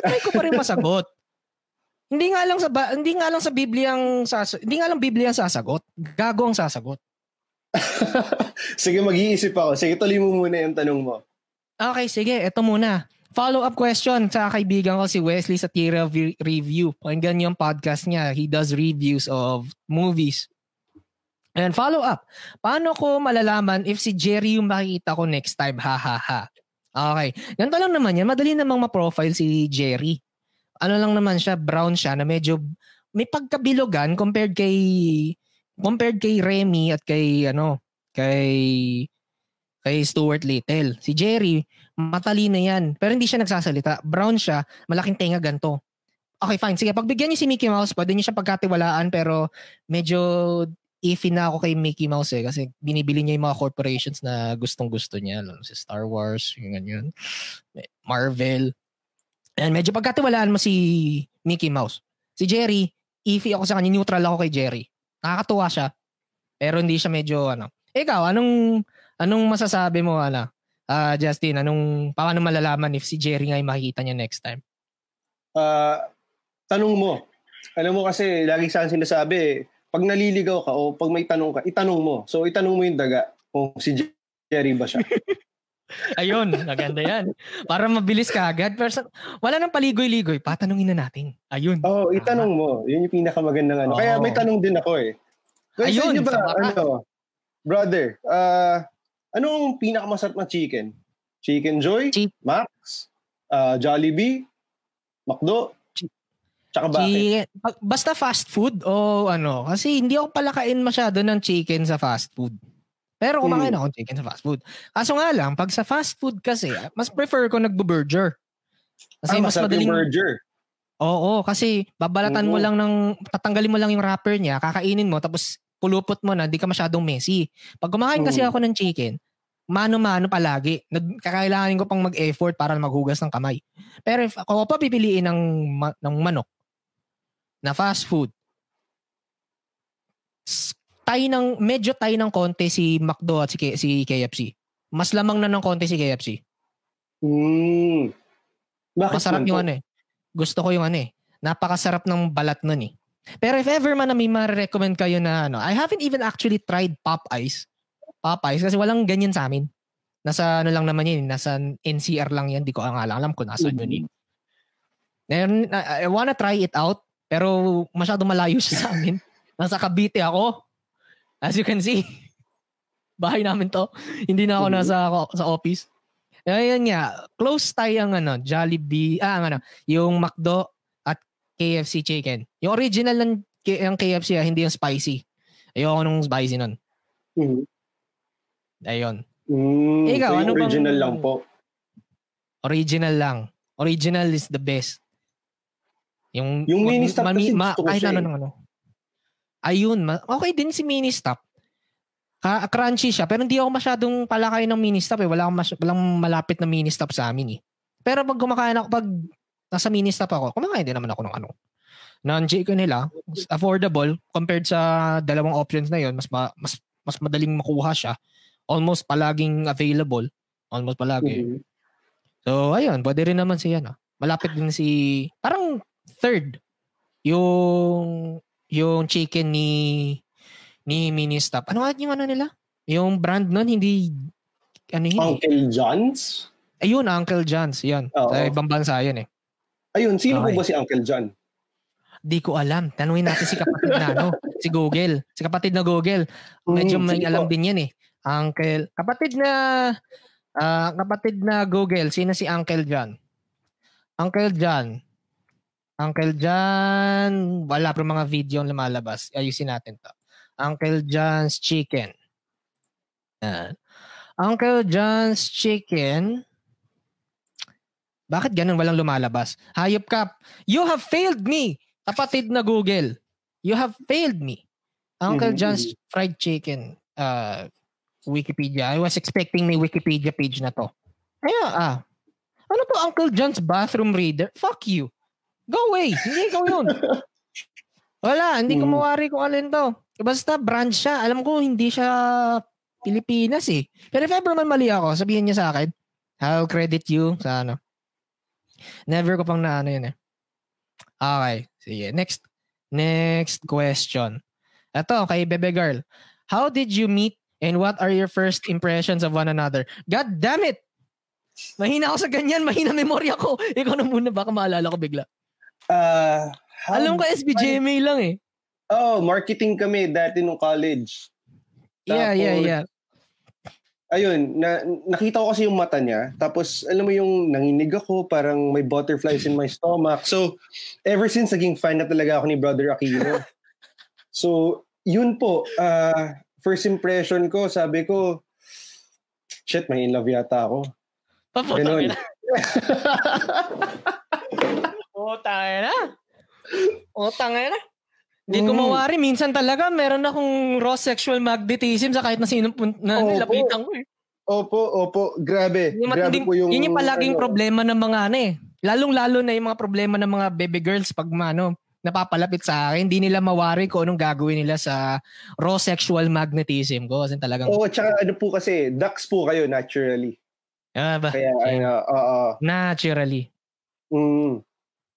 try ko pa rin masagot. hindi nga lang sa ba, hindi nga lang sa Biblia ang sas, hindi nga lang Biblia ang sasagot. Gago ang sasagot. Sige, mag-iisip ako. Sige, tuloy mo muna yung tanong mo. Okay, sige. Ito muna. Follow-up question sa kaibigan ko si Wesley sa Tira Review. Pakinggan yung podcast niya. He does reviews of movies. And follow up. Paano ko malalaman if si Jerry yung makikita ko next time? Ha ha ha. Okay. Ganito lang naman yan. Madali namang ma-profile si Jerry. Ano lang naman siya, brown siya na medyo may pagkabilogan compared kay compared kay Remy at kay ano, kay kay Stuart Little. Si Jerry, matalino yan. Pero hindi siya nagsasalita. Brown siya, malaking tenga ganto. Okay, fine. Sige, pagbigyan niyo si Mickey Mouse, pwede niyo siya pagkatiwalaan pero medyo iffy na ako kay Mickey Mouse eh kasi binibili niya yung mga corporations na gustong gusto niya. Lalo si Star Wars, yung ganyan. Marvel. And medyo pagkatiwalaan mo si Mickey Mouse. Si Jerry, iffy ako sa kanya, neutral ako kay Jerry. Nakakatuwa siya. Pero hindi siya medyo ano. Ikaw, anong anong masasabi mo ano? Ah, Justin, anong paano malalaman if si Jerry nga yung makikita niya next time? Ah, tanong mo. Alam mo kasi, lagi sa akin sinasabi, pag naliligaw ka o pag may tanong ka, itanong mo. So, itanong mo yung daga kung si Jerry ba siya. Ayun, maganda yan. Para mabilis ka agad. Pero sa- wala nang paligoy-ligoy, patanungin na natin. Ayun. Oo, oh, itanong mo. Yun yung pinakamagandang ano. Kaya may tanong din ako eh. Kaya sa Ayun, ba, ano, brother, ah, anong pinakamasarap na chicken? Chicken Joy? Chi- Max? ah, Jollibee? McDo? Tsaka bakit? Chicken. Basta fast food o ano. Kasi hindi ako palakain masyado ng chicken sa fast food. Pero kumakain Hmm. ako ng chicken sa fast food. Kaso nga lang, pag sa fast food kasi, mas prefer ko nagbo-burger. Kasi ah, mas madaling... burger. Oo, kasi babalatan mo Oo. lang ng... Tatanggalin mo lang yung wrapper niya, kakainin mo, tapos pulupot mo na, di ka masyadong messy. Pag kumain kasi Mm. ako ng chicken, mano-mano palagi. Nag- Kakailangan ko pang mag-effort para maghugas ng kamay. Pero if ako pa pipiliin ng, ma- ng manok na fast food, tay ng, medyo tay ng konti si McDo at si, K- si KFC. Mas lamang na ng konti si KFC. Hmm. Bakit Masarap yung ano eh. Gusto ko yung ano eh. Napakasarap ng balat nun eh. Pero if ever man na may ma-recommend kayo na ano, I haven't even actually tried Popeyes. Popeyes kasi walang ganyan sa amin. Nasa ano lang naman yun, nasa NCR lang yan. Di ko nga lang alam kung nasa yun eh. Then, I, wanna try it out, pero masyado malayo siya sa amin. Nasa Cavite ako. As you can see. Bahay namin to. Hindi na ako Mhm. nasa sa office. Ayun nga, close tayo ang ano, Jollibee, ah, ang ano, yung McDo at KFC chicken. Yung original ng, K- ng KFC, ah, hindi yung spicy. Ayoko nung spicy nun. Hmm. Ayun. Hmm. Ikaw, so, ano bang- original lang po. Original lang. Original is the best. Yung, Yung mini stop kasi gusto ko kahit siya ano, eh. ano, ano. Ayun, ma- okay din si mini stop. Ka- crunchy siya, pero hindi ako masyadong palakain ng mini stop eh. Wala akong mas- walang malapit na mini stop sa amin eh. Pero pag kumakain ako, pag nasa mini stop ako, kumakain din naman ako ng ano. Ng chicken nila, affordable compared sa dalawang options na yon mas ma- mas mas madaling makuha siya. Almost palaging available. Almost palagi. Mhm. So, ayun, pwede rin naman si ano. Malapit din si, parang third, yung, yung chicken ni, ni Mini Stop. Ano nga yung ano nila? Yung brand nun, hindi, ano yun eh. Uncle John's? Ayun, Uncle John's, yan. Oo. Sa ibang bansa yun eh. Ayun, sino Okay. po ba si Uncle John? Di ko alam. Tanungin natin si kapatid na ano, si Google. Si kapatid na Google. Medyo Hmm, may alam po. din yan eh. Uncle, kapatid na, ah, kapatid na Google, sino si Uncle John? Uncle John. Uncle John, wala pa mga video ang lumalabas. Ayusin natin to. Uncle John's Chicken. Yan. Uncle John's Chicken. Bakit ganun walang lumalabas? Hayop ka. You have failed me. Kapatid na Google. You have failed me. Uncle Mhm, John's Fried Chicken. Uh, Wikipedia. I was expecting may Wikipedia page na to. Kaya, ah. Ano to Uncle John's Bathroom Reader? Fuck you. Go away. Hindi ikaw yun. Wala. Hindi ko Mm. mawari kung alin to. Basta brand siya. Alam ko hindi siya Pilipinas eh. Pero if ever man mali ako, sabihin niya sa akin. I'll credit you sa ano. Never ko pang na ano yun eh. Okay. Sige. Next. Next question. Ito, kay Bebe Girl. How did you meet and what are your first impressions of one another? God damn it! Mahina ako sa ganyan. Mahina memorya ko. Ikaw na muna. Baka maalala ko bigla. Uh, Alam ko SBGMA lang eh. Oh, marketing kami dati nung college. Yeah, Tapos, yeah, yeah. Ayun, na, nakita ko kasi yung mata niya. Tapos, alam mo yung nanginig ako, parang may butterflies in my stomach. So, ever since, naging fan na talaga ako ni Brother Aquino. so, yun po. Uh, first impression ko, sabi ko, shit, may in love yata ako. Paputang na. Putang na. Putang na. Hindi ko Mm. mawari. Minsan talaga, meron akong raw sexual magnetism sa kahit na sino pun- na Opo. nilapitan ko eh. Opo, opo. Grabe. Yung Grabe matinding, po yung... yun yung palaging ano, problema ng mga ano eh. Lalong-lalo na yung mga problema ng mga baby girls pag ano, napapalapit sa akin, hindi nila mawari kung anong gagawin nila sa raw sexual magnetism ko. Kasi talagang, Oo, tsaka ano po kasi, ducks po kayo naturally. ah, ba, Kaya ano, oo. naturally. Mm.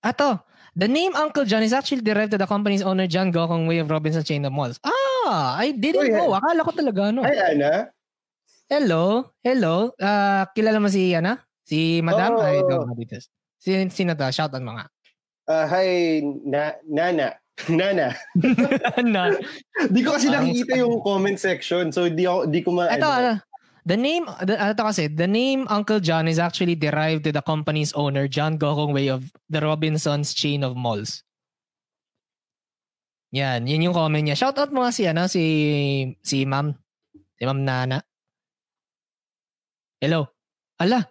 Ato, the name Uncle John is actually derived to the company's owner John Gokong Way of Robinson Chain of Malls. Ah, I didn't Oh, yeah. know. Akala ko talaga ano. Hi, Ana. Hello, hello. Ah, kilala mo si Ana? Si Madam? Oo, Ay, oo. ito, Maditas. Si, sino to? Shout out mga. Uh, hi, na, Nana. Nana. na. Di ko kasi nakikita yung comment section. So, di, ako, di ko ma... Ito, ano, the name, the, ito kasi, the name Uncle John is actually derived to the company's owner, John Gokong Way of the Robinsons chain of malls. Yan, yun yung comment niya. Shout out mo nga si, ano, si, si Ma'am. Si Ma'am Nana. Hello. Ala.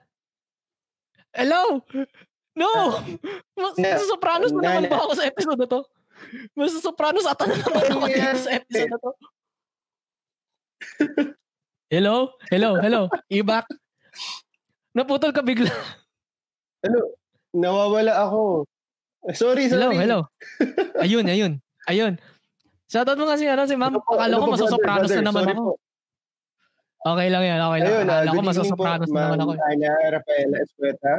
Hello. No. Mas Na- sopranos na naman ba ako sa episode na to? Mas sopranos ata na naman ako dito sa episode na to. Hello? Hello? Hello? Back? Naputol ka bigla. Ano? Nawawala ako. Sorry, Hello, sorry. hello. Ayun, ayun. Ayun. Shoutout mo kasi ano si ma'am. Ano Akala ano ko masosopranos na naman ako. po. Okay lang yan, okay lang. Ayun, ah, Akala ko masosopranos na naman ako. eh. Ana Rafaela Escueta.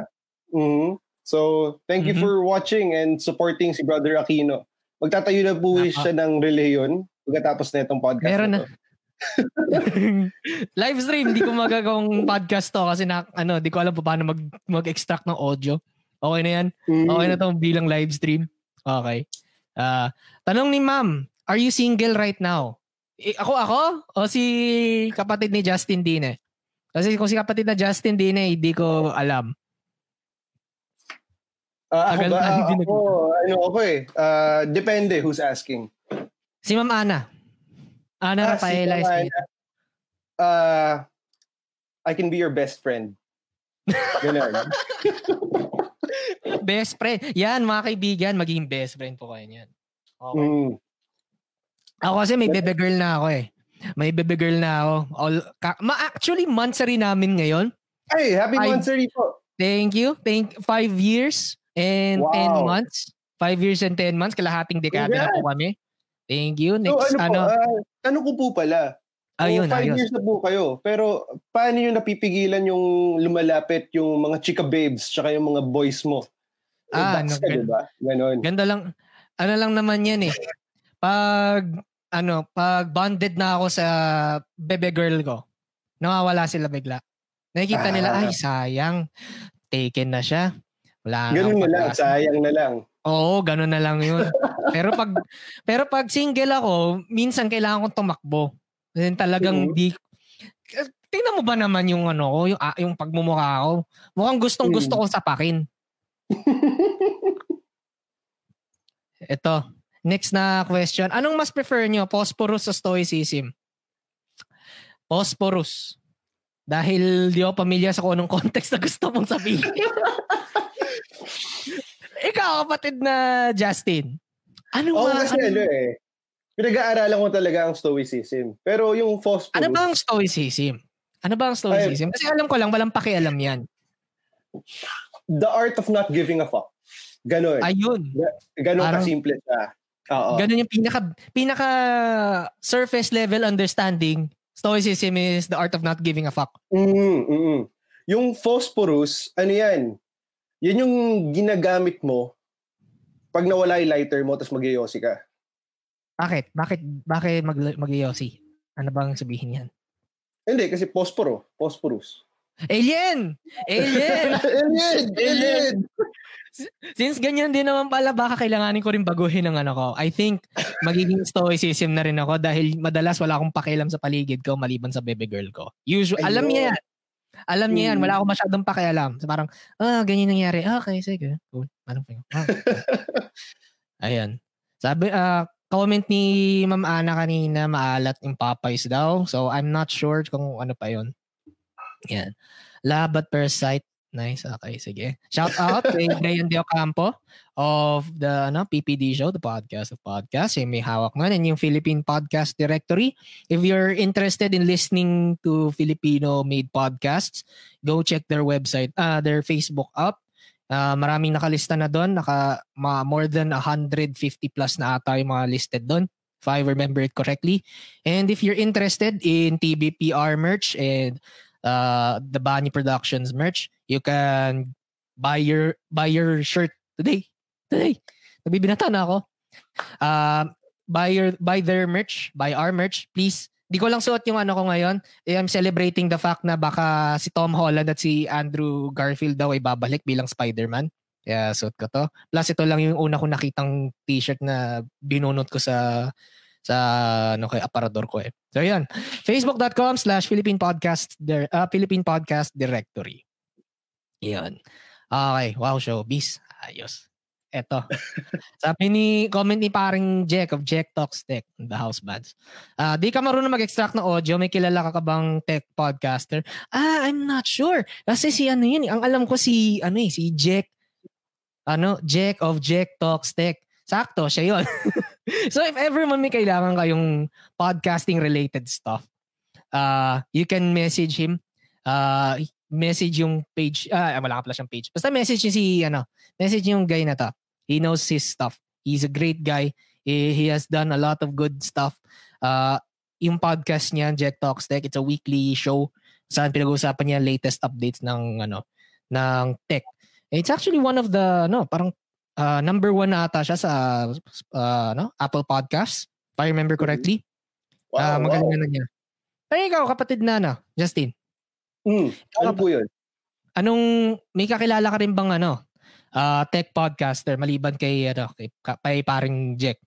Mhm. So, thank you Mhm. for watching and supporting si Brother Aquino. Magtatayo na po Naka. siya ng reliyon pagkatapos na itong podcast Meron na. Live stream, di ko magagawang podcast to kasi na, ano, di ko alam pa paano mag, mag-extract ng audio. Okay na yan? Mhm. Okay na to bilang live stream. Okay. Ah, tanong ni ma'am, are you single right now? Eh, ako ako o si kapatid ni Justin Dine? Kasi kung si kapatid na Justin Dine, hindi ko alam. Ah, ako Tagal ba? na hindi Ah, ako, ano ako eh. Ah, depende who's asking. Si Ma'am Ana. Ana Ah, Rafaela si Esquita. Ah, I can be your best friend. Ganun. Best friend. Yan, mga kaibigan, magiging best friend po kayo niyan. Okay. Mm. Ako kasi may bebe girl na ako eh. May bebe girl na ako. All, ka, ma actually, monthsary namin ngayon. Ay, happy monthsary po. Thank you. Thank five years and Wow. 10 months. Five years and 10 months. Kalahating dekada na po kami. Thank you. So Next, ano, ano? po, ah, tanong ko po pala. ayun, so, five ayun. years na po kayo. Pero paano nyo napipigilan yung lumalapit yung mga chika babes tsaka yung mga boys mo? Ah, Ducks ano, ka, gan- diba? Ganon. Ganda lang. Ano lang naman yan eh. Pag, ano, pag bonded na ako sa bebe girl ko, nawawala sila bigla. Nakikita nila, Ah. ay sayang, taken na siya. Wala Ganun na lang, pag-asa." sayang na lang. Oo, ganun na lang yun. pero pag pero pag single ako, minsan kailangan kong tumakbo. Kasi talagang Mhm. di Tingnan mo ba naman yung ano ko, yung, ah, yung pagmumukha ko? Mukhang gustong gusto Mhm. kong sapakin. Ito, next na question. Anong mas prefer nyo, Phosphorus o Stoicism? Phosphorus. Dahil di ako pamilya sa kung anong context na gusto mong sabihin. Ikaw, kapatid na Justin. Ano Oo, ba? kasi ano, ano eh. Pinag-aaralan ko talaga ang stoicism. Pero yung phosphorus, ano ba ang Stoicism? Ano ba ang Stoicism? Kasi alam ko lang, walang pakialam yan. the art of not giving a fuck. Ganon. Ayun. Ganon parang- kasimple siya. Oo. Ganun yung pinaka, pinaka surface level understanding Stoicism is the art of not giving a fuck. Mm, mm. Yung phosphorus, ano yan? Yan yung ginagamit mo pag nawala yung lighter mo tapos mag ka. Bakit? Bakit bakit mag mag Ano bang sabihin yan? Hindi kasi phosphoro, phosphorus. Alien! Alien! alien! Alien! Since ganyan din naman pala, baka kailanganin ko rin baguhin ang ano ko. I think magiging stoicism na rin ako dahil madalas wala akong pakialam sa paligid ko maliban sa baby girl ko. Usually, alam niya yan. Alam niya yan. Wala akong masyadong pakialam. So parang, ah, ganyan nangyari. Ah, okay, sige. Cool. Anong ah, Ayan. Sabi, ah, uh, comment ni Ma'am Ana kanina, maalat yung Popeyes daw. So, I'm not sure kung ano pa yon yan. Lab at Parasite. Nice. Okay, sige. Shout out kay Brian De Ocampo of the ano, PPD show, the podcast of podcasts. Yung may hawak man and yung Philippine Podcast Directory. If you're interested in listening to Filipino-made podcasts, go check their website, uh, their Facebook up. Uh, maraming nakalista na doon. Naka, ma, more than 150 plus na ata yung mga listed doon if I remember it correctly. And if you're interested in TBPR merch and uh, the Bani Productions merch. You can buy your buy your shirt today. Today. Nagbibinata na ako. Uh, buy your buy their merch, buy our merch, please. Di ko lang suot yung ano ko ngayon. Eh, I'm celebrating the fact na baka si Tom Holland at si Andrew Garfield daw ay babalik bilang Spider-Man. Kaya suot ko to. Plus ito lang yung una ko nakitang t-shirt na binunot ko sa sa ano kay aparador ko eh. So yan. Facebook.com slash Philippine Podcast uh, Philippine Podcast Directory. Yan. Okay. Wow, showbiz. Ayos. Eto. Sabi ni, comment ni paring Jack of Jack Talks Tech, the house bands. Uh, di ka marunong mag-extract ng audio, may kilala ka ka bang tech podcaster? Ah, I'm not sure. Kasi si ano yun, ang alam ko si, ano eh, si Jack, ano, Jack of Jack Talks Tech. Sakto, siya yun. so if ever man may kailangan kayong podcasting related stuff, uh, you can message him. Uh, message yung page. Ah, wala ka pala siyang page. Basta message niya si, ano, message yung guy na to. He knows his stuff. He's a great guy. He, he has done a lot of good stuff. Uh, yung podcast niya, Jack Talks Tech, it's a weekly show saan pinag-uusapan niya latest updates ng ano ng tech. It's actually one of the no, parang uh, number one na ata siya sa uh, no, Apple Podcasts, if I remember mm-hmm. correctly. Wow, uh, magaling wow. na niya. Ay, ikaw, kapatid na, no? Justin. Mm, ano po yun? Anong, may kakilala ka rin bang ano, uh, tech podcaster maliban kay, ano, kay, kay paring Jack?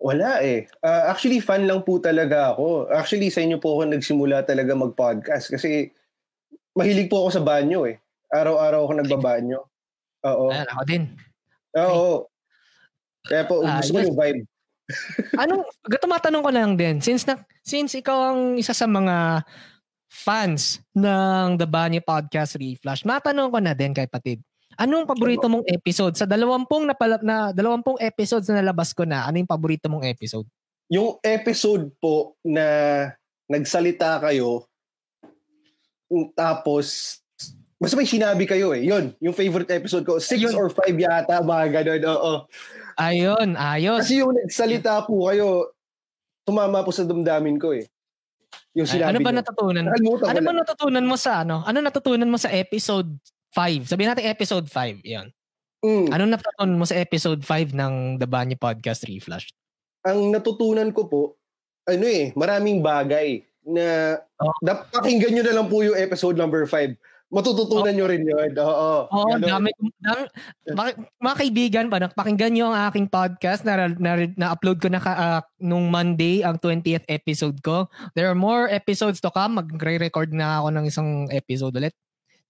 Wala eh. Uh, actually, fan lang po talaga ako. Actually, sa inyo po ako nagsimula talaga mag-podcast kasi mahilig po ako sa banyo eh. Araw-araw ako nagbabanyo. Oo. Ayan, ako din. Oo. Kaya po, uh, gusto ko yung vibe. Anong, tumatanong ko lang din, since, na, since ikaw ang isa sa mga fans ng The Bunny Podcast Reflash, matanong ko na din kay Patid. Anong paborito mong episode? Sa dalawampung na, na dalawampung episodes na nalabas ko na, ano yung paborito mong episode? Yung episode po na nagsalita kayo, tapos Basta may sinabi kayo eh. Yun, yung favorite episode ko. Six Ayun. or five yata, mga ganun. Oo. Ayun, ayos. Kasi yung nagsalita po kayo, tumama po sa damdamin ko eh. Yung sinabi Ay, ano ba niyo. natutunan? Ano ba natutunan mo sa ano? Ano natutunan mo sa episode 5? Sabihin natin episode 5, 'yon. Mm. Ano natutunan mo sa episode 5 ng The Banyo Podcast Reflash? Ang natutunan ko po, ano eh, maraming bagay na oh. pakinggan nyo na lang po yung episode number 5 Matututunan oh. nyo rin yun. Oo. Oo, oh, dami, dami, mga kaibigan pa, pakinggan nyo ang aking podcast na, na, na-upload ko na ka, uh, nung Monday, ang 20th episode ko. There are more episodes to come. Magre-record na ako ng isang episode ulit.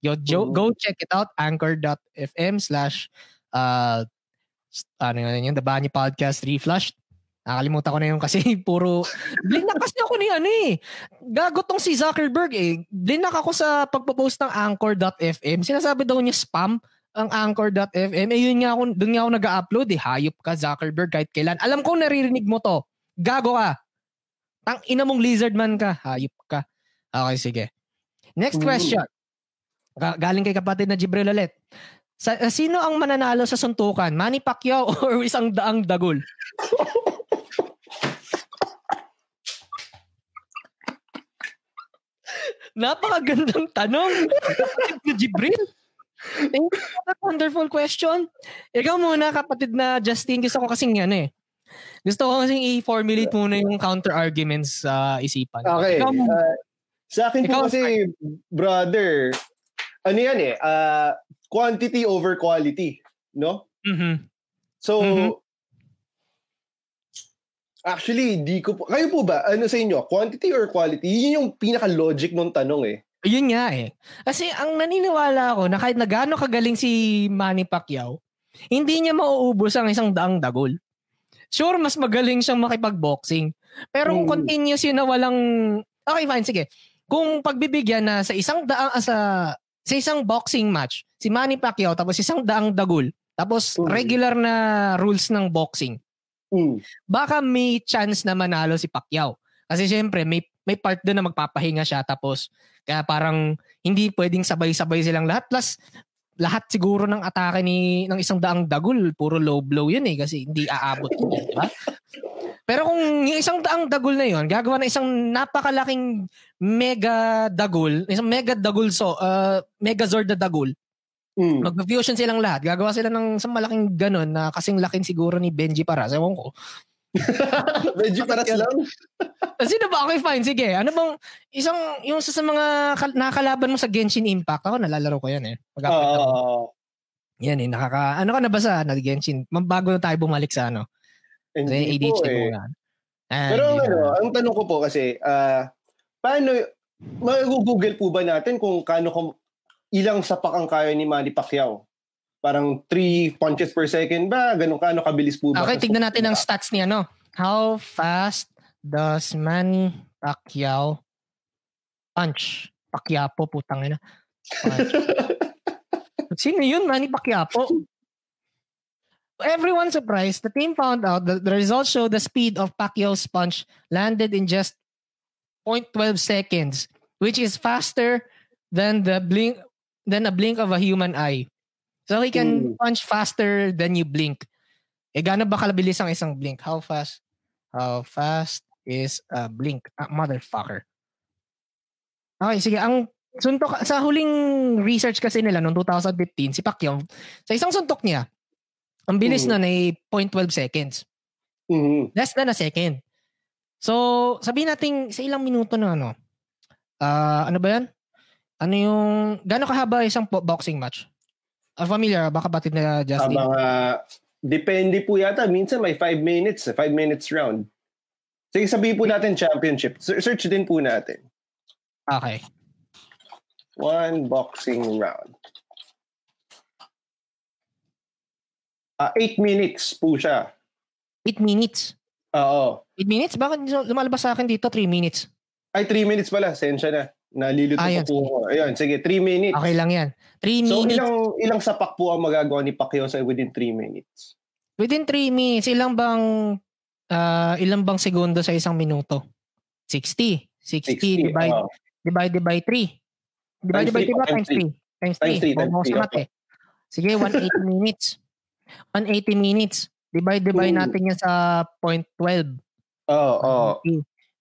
Yo, jo, go check it out, anchor.fm slash uh, ano yun, The Bunny Podcast Reflushed. Nakalimutan ko na yung kasi puro... blinak kasi ako ni ano eh. Gago tong si Zuckerberg eh. Blinak ako sa pagpo-post ng Anchor.fm. Sinasabi daw niya spam ang Anchor.fm. Eh yun nga ako, doon nga ako nag-upload eh. Hayop ka Zuckerberg kahit kailan. Alam ko naririnig mo to. Gago ka. Tang ina mong lizard man ka. Hayop ka. Okay, sige. Next question. Galing kay kapatid na Jibril ulit. Sa, sino ang mananalo sa suntukan? Manny Pacquiao or isang daang dagol? Napakagandang tanong. Kapatid ko, Jibril. Thank you for that wonderful question. Ikaw muna, kapatid na Justin. Gusto ko kasing ano eh. Gusto ko kasing i-formulate muna yung counter-arguments sa isipan. Okay. Ikaw, Uh, sa akin Ikaw, po kasi, brother, ano yan eh, uh, quantity over quality. No? mhm. So, Mhm. Actually, di ko po, kayo po ba, ano sa inyo, quantity or quality? Yun yung pinaka-logic ng tanong eh. Yun nga eh. Kasi ang naniniwala ako na kahit na gaano kagaling si Manny Pacquiao, hindi niya mauubos ang isang daang dagol. Sure, mas magaling siyang makipag-boxing. Pero kung Mm. continuous yun na walang... Okay, fine, sige. Kung pagbibigyan na sa isang daang... ah, sa, sa isang boxing match, si Manny Pacquiao tapos isang daang dagol, tapos Mm. regular na rules ng boxing, Mm. baka may chance na manalo si Pacquiao. Kasi syempre, may, may part doon na magpapahinga siya tapos kaya parang hindi pwedeng sabay-sabay silang lahat. Plus, lahat siguro ng atake ni ng isang daang dagul, puro low blow yun eh kasi hindi aabot yun, eh, di ba? Pero kung yung isang daang dagul na yun, gagawa na isang napakalaking mega dagul, isang mega dagul so, uh, mega zord na dagul, Mm. Mag-fusion silang lahat. Gagawa sila ng isang malaking ganon na kasing laking siguro ni Benji para. Ewan ko. Medyo paras lang. Sino ba? Okay, fine. Sige. Ano bang isang, yung sa, sa mga kal- nakakalaban mo sa Genshin Impact, ako nalalaro ko yan eh. Pag Oo. Yan eh. Nakaka, ano ka na ba sa na Genshin? Bago na tayo bumalik sa ano. Sa Hindi ADHD po eh. muna. Ah, Pero hindi ano, ang tanong ko po kasi, ah, paano, mag-google po ba natin kung kano ilang sapak ang kaya ni Manny Pacquiao? Parang 3 punches per second ba? Ganun kano kabilis po ba? Okay, tignan natin ang stats niya, no? How fast does Manny Pacquiao punch? Pacquiao, putang ina. Sino yun, Manny Pacquiao? Everyone surprised, the team found out that the results show the speed of Pacquiao's punch landed in just 0.12 seconds, which is faster than the blink than a blink of a human eye. So he can Mm. punch faster than you blink. Eh, gaano ba kalabilis ang isang blink? How fast? How fast is a blink? Ah, motherfucker. Okay, sige. Ang suntok, sa huling research kasi nila noong 2015, si Pacquiao, sa isang suntok niya, ang bilis Mhm. nun ay 0.12 seconds. Mhm. Less than a second. So, sabihin natin sa ilang minuto na ano, ah ano ba yan? Ano yung, gaano kahaba isang boxing match? Ah, familiar ba kapatid na Justin? mga, depende po yata. Minsan may 5 minutes, 5 minutes round. Sige, sabihin po natin championship. Se- Search din po natin. Okay. One boxing round. Ah, 8 minutes po siya. 8 minutes. Oo. 8 minutes? Bakit lumalabas sa akin dito 3 minutes? Ay, 3 minutes pala. Sensya na. Nalilito Ah, yan, po. ako. Ayun, sige, 3 minutes. Okay lang yan. 3 So, minutes. ilang ilang sapak po ang magagawa ni Pacquiao sa within 3 minutes? Within 3 minutes, ilang bang ah, ilang bang segundo sa isang minuto? 60. 60, 60. divide, oo. divided by 3. Divided Times by 3 three ba? Times times 3. Times 3. Times three, times Bumuhos three, sa math eh. Sige, 180 minutes. 180 minutes. Divide by Ooh. natin yan sa 0.12. Oo, oo.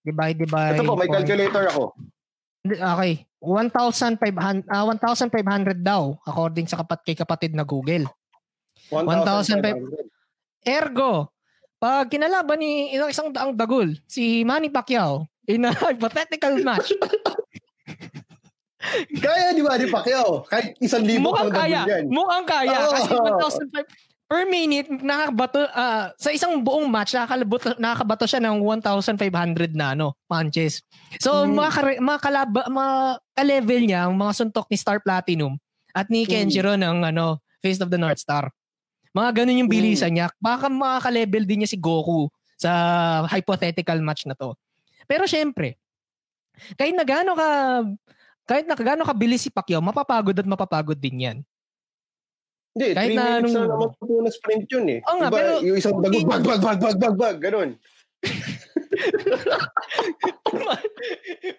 Divided by... Ito po, may calculator ako. Okay. 1,500 ah 1,500 daw according sa kapat kay kapatid na Google. 1,500. Ergo, pag kinalaban ni isang isang daang dagul, si Manny Pacquiao in a hypothetical match, Kaya di ba ni Pacquiao? Kahit isang libo mukhang kaya. yan. Mukhang kaya. Oo. Kasi 1,500 per minute, nakakabato, ah, sa isang buong match, nakakabato, nakakabato siya ng 1,500 na ano, punches. So, Mm. mga, mga, kalaba, mga ka-level niya, ang mga suntok ni Star Platinum at ni Mm. Kenjiro ng ano, Face of the North Star. Mga ganun yung Mm. bilisan niya. Baka mga ka-level din niya si Goku sa hypothetical match na to. Pero syempre, kahit na gaano ka kahit na gaano kabilis si Pacquiao, mapapagod at mapapagod din yan. Hindi, Kahit 3 na minutes na naman po na sprint yun eh. Oo nga, Diba, pero- yung isang dagog, bag, bag, bag, bag, bag, bag, ganun.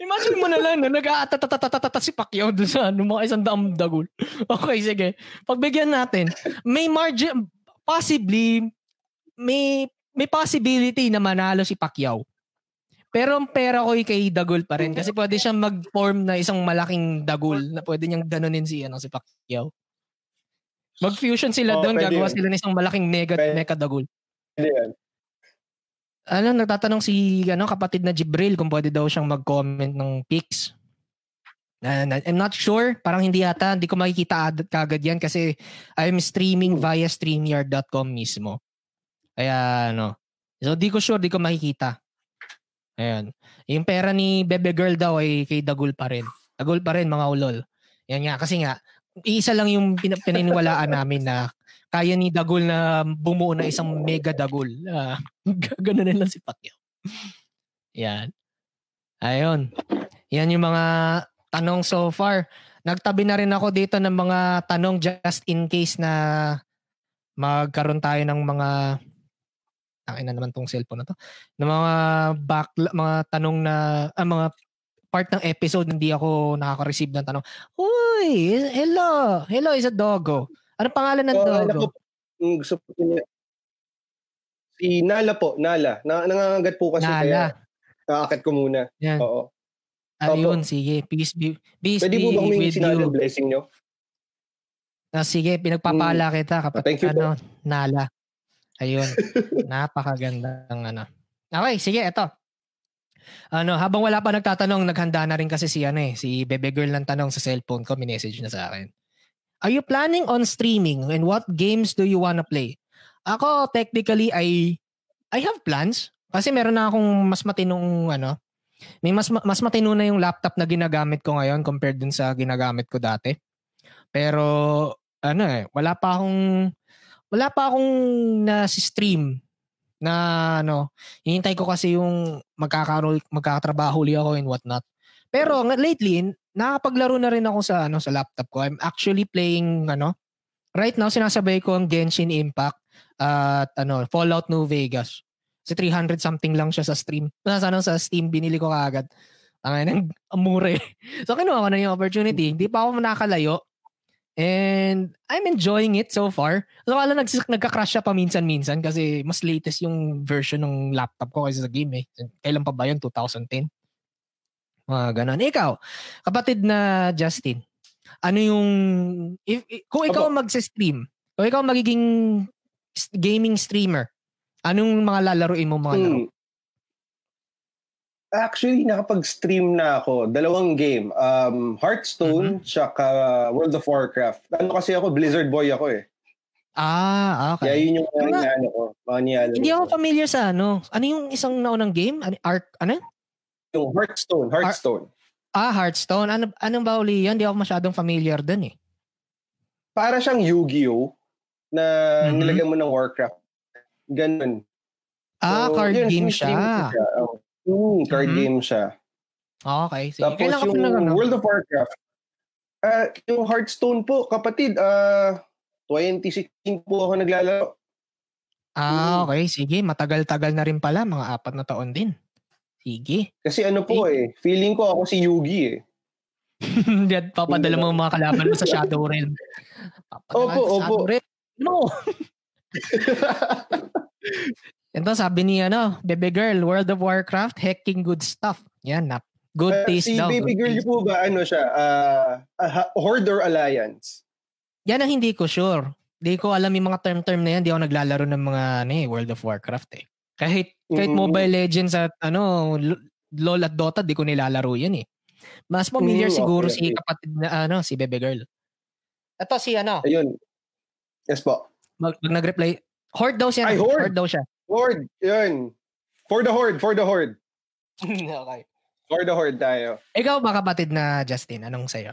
Imagine mo na lang na nag-aatatatatata si Pacquiao doon sa ano, mga isang daang dagol. Okay, sige. Pagbigyan natin, may margin, possibly, may may possibility na manalo si Pacquiao. Pero ang pera ko ay kay Dagol pa rin kasi pwede siyang mag-form na isang malaking Dagol na pwede niyang ganunin si ano si Pacquiao. Mag-fusion sila Oo, doon, pwede gagawa yun. sila ng isang malaking mega Pwede. mecha Dagol. Hindi yan. Ano, nagtatanong si ano kapatid na Jibril kung pwede daw siyang mag-comment ng pics. I'm not sure. Parang hindi yata. Hindi ko makikita ad- kagad yan kasi I'm streaming via StreamYard.com mismo. Kaya ano. So di ko sure, di ko makikita. Ayan. Yung pera ni Bebe Girl daw ay kay Dagul pa rin. Dagul pa rin mga ulol. Yan nga. Kasi nga, isa lang yung pin- pininiwalaan namin na kaya ni Dagul na bumuo na isang mega Dagul. Ah, Ganun lang si Pacquiao. Yan. Ayun. Yan yung mga tanong so far. Nagtabi na rin ako dito ng mga tanong just in case na magkaroon tayo ng mga Akin na naman tong cellphone na to. Ng mga back mga tanong na ah, mga part ng episode hindi ako nakaka-receive ng tanong. Uy, hello. Hello, is a doggo. Ano pangalan ng Oh, doggo? ano po, yung gusto po niya. Si Nala po, Nala. Na, nangangagat po kasi kaya Nala. nakakit ko muna. Yan. Oo. Ayun, sige. Peace be, peace Pwede be po ba humingi with si Nala you. blessing nyo? Ah, sige, pinagpapala kita kapag Ah, thank you po. ano, Nala. Ayun. Napakagandang ano. Okay, sige, eto. Ano, habang wala pa nagtatanong, naghanda na rin kasi si ano eh, si Bebe Girl ng tanong sa cellphone ko, minessage na sa akin. Are you planning on streaming and what games do you wanna play? Ako, technically, I I have plans. Kasi meron na akong mas matinong ano, may mas mas matino na yung laptop na ginagamit ko ngayon compared dun sa ginagamit ko dati. Pero ano eh, wala pa akong wala pa akong na stream na ano, hinihintay ko kasi yung magkakaroon magkakatrabaho ulit ako and whatnot. Pero nga- lately, nakakapaglaro na rin ako sa ano sa laptop ko. I'm actually playing ano, right now sinasabay ko ang Genshin Impact at ano, Fallout New Vegas. Kasi 300 something lang siya sa stream. Sa ano sa Steam binili ko kaagad. Ang nang amure. so kinuha ko na yung opportunity. Hindi pa ako nakalayo. And I'm enjoying it so far. So kala nag nagka-crash siya paminsan-minsan kasi mas latest yung version ng laptop ko kaysa sa game eh. Kailan pa ba yun? 2010? Mga ganun. Ikaw, kapatid na Justin, ano yung, if, if- kung ikaw Opo. magse-stream, kung ikaw magiging gaming streamer, anong mga lalaruin mo mga laro? Actually, nakapag-stream na ako. Dalawang game. Um, Hearthstone, Mm-hmm. tsaka World of Warcraft. Ano kasi ako, Blizzard boy ako eh. Ah, Kaya okay. yun yung mga Ano? inaano ko. Mga Hindi ako ko. familiar sa ano. Ano yung isang naunang game? Ano, Arc, ano? Yung Hearthstone, Hearthstone. Ah, Hearthstone. Ano, anong ba uli yan? Hindi ako masyadong familiar dun eh. Para siyang Yu-Gi-Oh! na Mhm. nilagyan mo ng Warcraft. Ganun. Ah, So, card yun, game siya. siya. Oh. Mm, card Mhm. game siya. Okay, sige. Tapos Kailan yung nag ano? World of Warcraft, ah yung Hearthstone po, kapatid, ah 2016 po ako naglalaro. Ah, okay. Sige. Matagal-tagal na rin pala. Mga apat na taon din. Sige. Kasi ano po eh, feeling ko ako si Yugi eh. Hindi papadala mo mga kalaban mo sa Shadow Realm. Papadala Opo, sa Shadow opo. Realm. No! Ito sabi ni ano, Bebe Girl, World of Warcraft, hacking good stuff. Yan, nap. Good Ah, taste si daw. baby good girl po ba, ano siya, ah, ah, Horde or Alliance? Yan ang hindi ko sure. Hindi ko alam yung mga term-term na yan. Hindi ako naglalaro ng mga ano, eh, World of Warcraft eh. Kahit, kahit Mm. Mobile Legends at ano, LOL at Dota, di ko nilalaro yan eh. Mas familiar Mm, siguro okay, si kapatid na ano, si Bebe Girl. Ito si ano, Ayun. Yes po. mag, mag nag-reply. Horde daw siya. Ay, Horde! daw siya. Horde, yun. For the Horde, for the Horde. okay. For the Horde tayo. Ikaw ba kapatid na Justin? Anong sa'yo?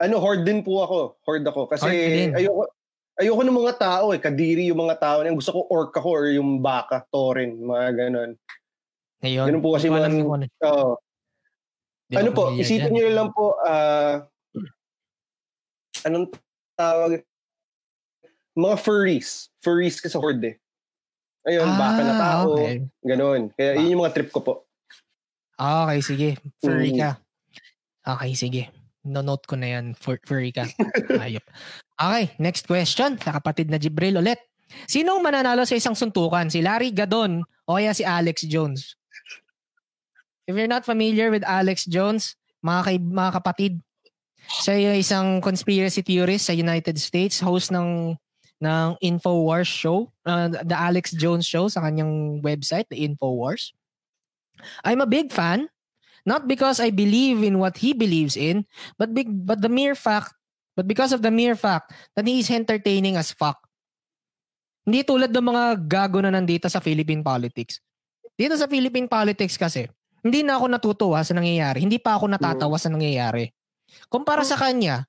Ano, Horde din po ako. Horde ako. Kasi Horde din. ayoko, ayoko ng mga tao eh. Kadiri yung mga tao. Gusto ko orc ako or yung baka, torin, mga ganon. Ngayon. Ganun po kasi mga- yung ano. Oo. Hindi ano po, isipin nyo lang po, ah, anong tawag? Mga furries. Furries ka sa horde. Ayun, baka na Ah, tao. okay. Ganon. Kaya yun yung mga trip ko po. Okay, sige. Furry Mm. ka. Okay, sige. No-note ko na yan. Fur- furry ka. Ayop. Okay, next question. Sa kapatid na Jibril ulit. Sino ang mananalo sa isang suntukan? Si Larry Gadon o kaya si Alex Jones? if you're not familiar with Alex Jones, mga, kay, mga kapatid, siya ay isang conspiracy theorist sa United States, host ng ng InfoWars show, uh, the Alex Jones show sa kanyang website, the InfoWars. I'm a big fan, not because I believe in what he believes in, but big, but the mere fact, but because of the mere fact that he is entertaining as fuck. Hindi tulad ng mga gago na nandito sa Philippine politics. Dito sa Philippine politics kasi, hindi na ako natutuwa sa nangyayari. Hindi pa ako natatawa sa nangyayari. Kumpara sa kanya,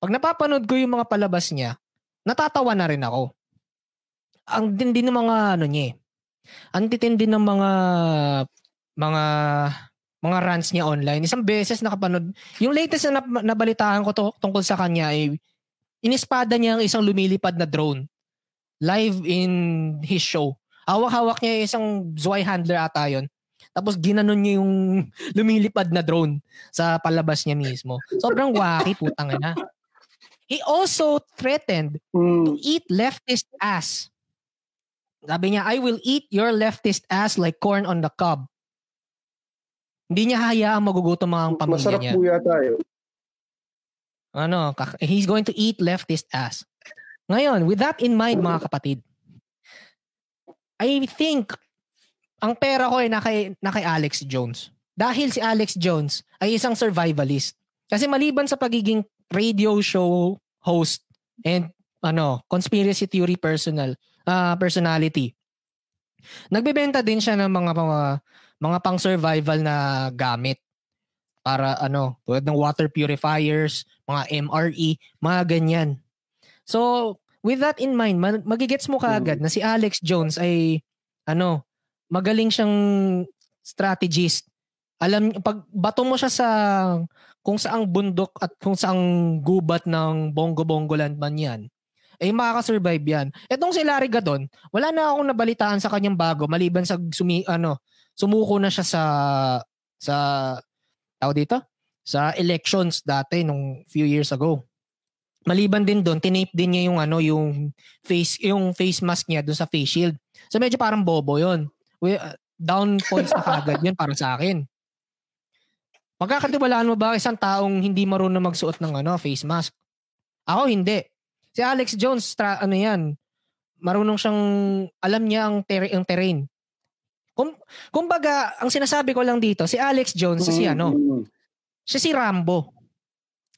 pag napapanood ko yung mga palabas niya, natatawa na rin ako. Ang tindi ng mga ano niya eh. Ang titindi ng mga mga mga rants niya online. Isang beses nakapanood. Yung latest na nabalitaan ko to, tungkol sa kanya ay inispada niya ang isang lumilipad na drone live in his show. Hawak-hawak niya isang Zwei handler ata yun. Tapos ginanon niya yung lumilipad na drone sa palabas niya mismo. Sobrang wacky, putang ina. He also threatened mm. to eat leftist ass. Sabi niya, I will eat your leftist ass like corn on the cob. Hindi niya hayaang magugutom ang pamilya Masarap niya. Masarap po yata yun. Ano, he's going to eat leftist ass. Ngayon, with that in mind mga kapatid, I think ang pera ko ay na kay, na kay Alex Jones. Dahil si Alex Jones ay isang survivalist. Kasi maliban sa pagiging radio show host and ano, conspiracy theory personal uh, personality. Nagbebenta din siya ng mga mga, mga pang survival na gamit para ano, tulad ng water purifiers, mga MRE, mga ganyan. So, with that in mind, magigets mo kaagad mm. na si Alex Jones ay ano, magaling siyang strategist. Alam, pag bato mo siya sa kung saang bundok at kung saang gubat ng Bongo-Bongo land man yan, eh makaka-survive yan. Etong si Larry Gadon, wala na akong nabalitaan sa kanyang bago maliban sa sumi, ano, sumuko na siya sa sa tao dito sa elections dati nung few years ago maliban din doon, tinape din niya yung ano, yung face yung face mask niya doon sa face shield. So medyo parang bobo 'yon. Uh, down points na kagad 'yun para sa akin. Magkakatiwalaan mo ba isang taong hindi marunong magsuot ng ano, face mask? Ako hindi. Si Alex Jones, tra- ano 'yan? Marunong siyang alam niya ang ter- ang terrain. Kung kumbaga, ang sinasabi ko lang dito, si Alex Jones, mm-hmm. si ano, siya si Rambo.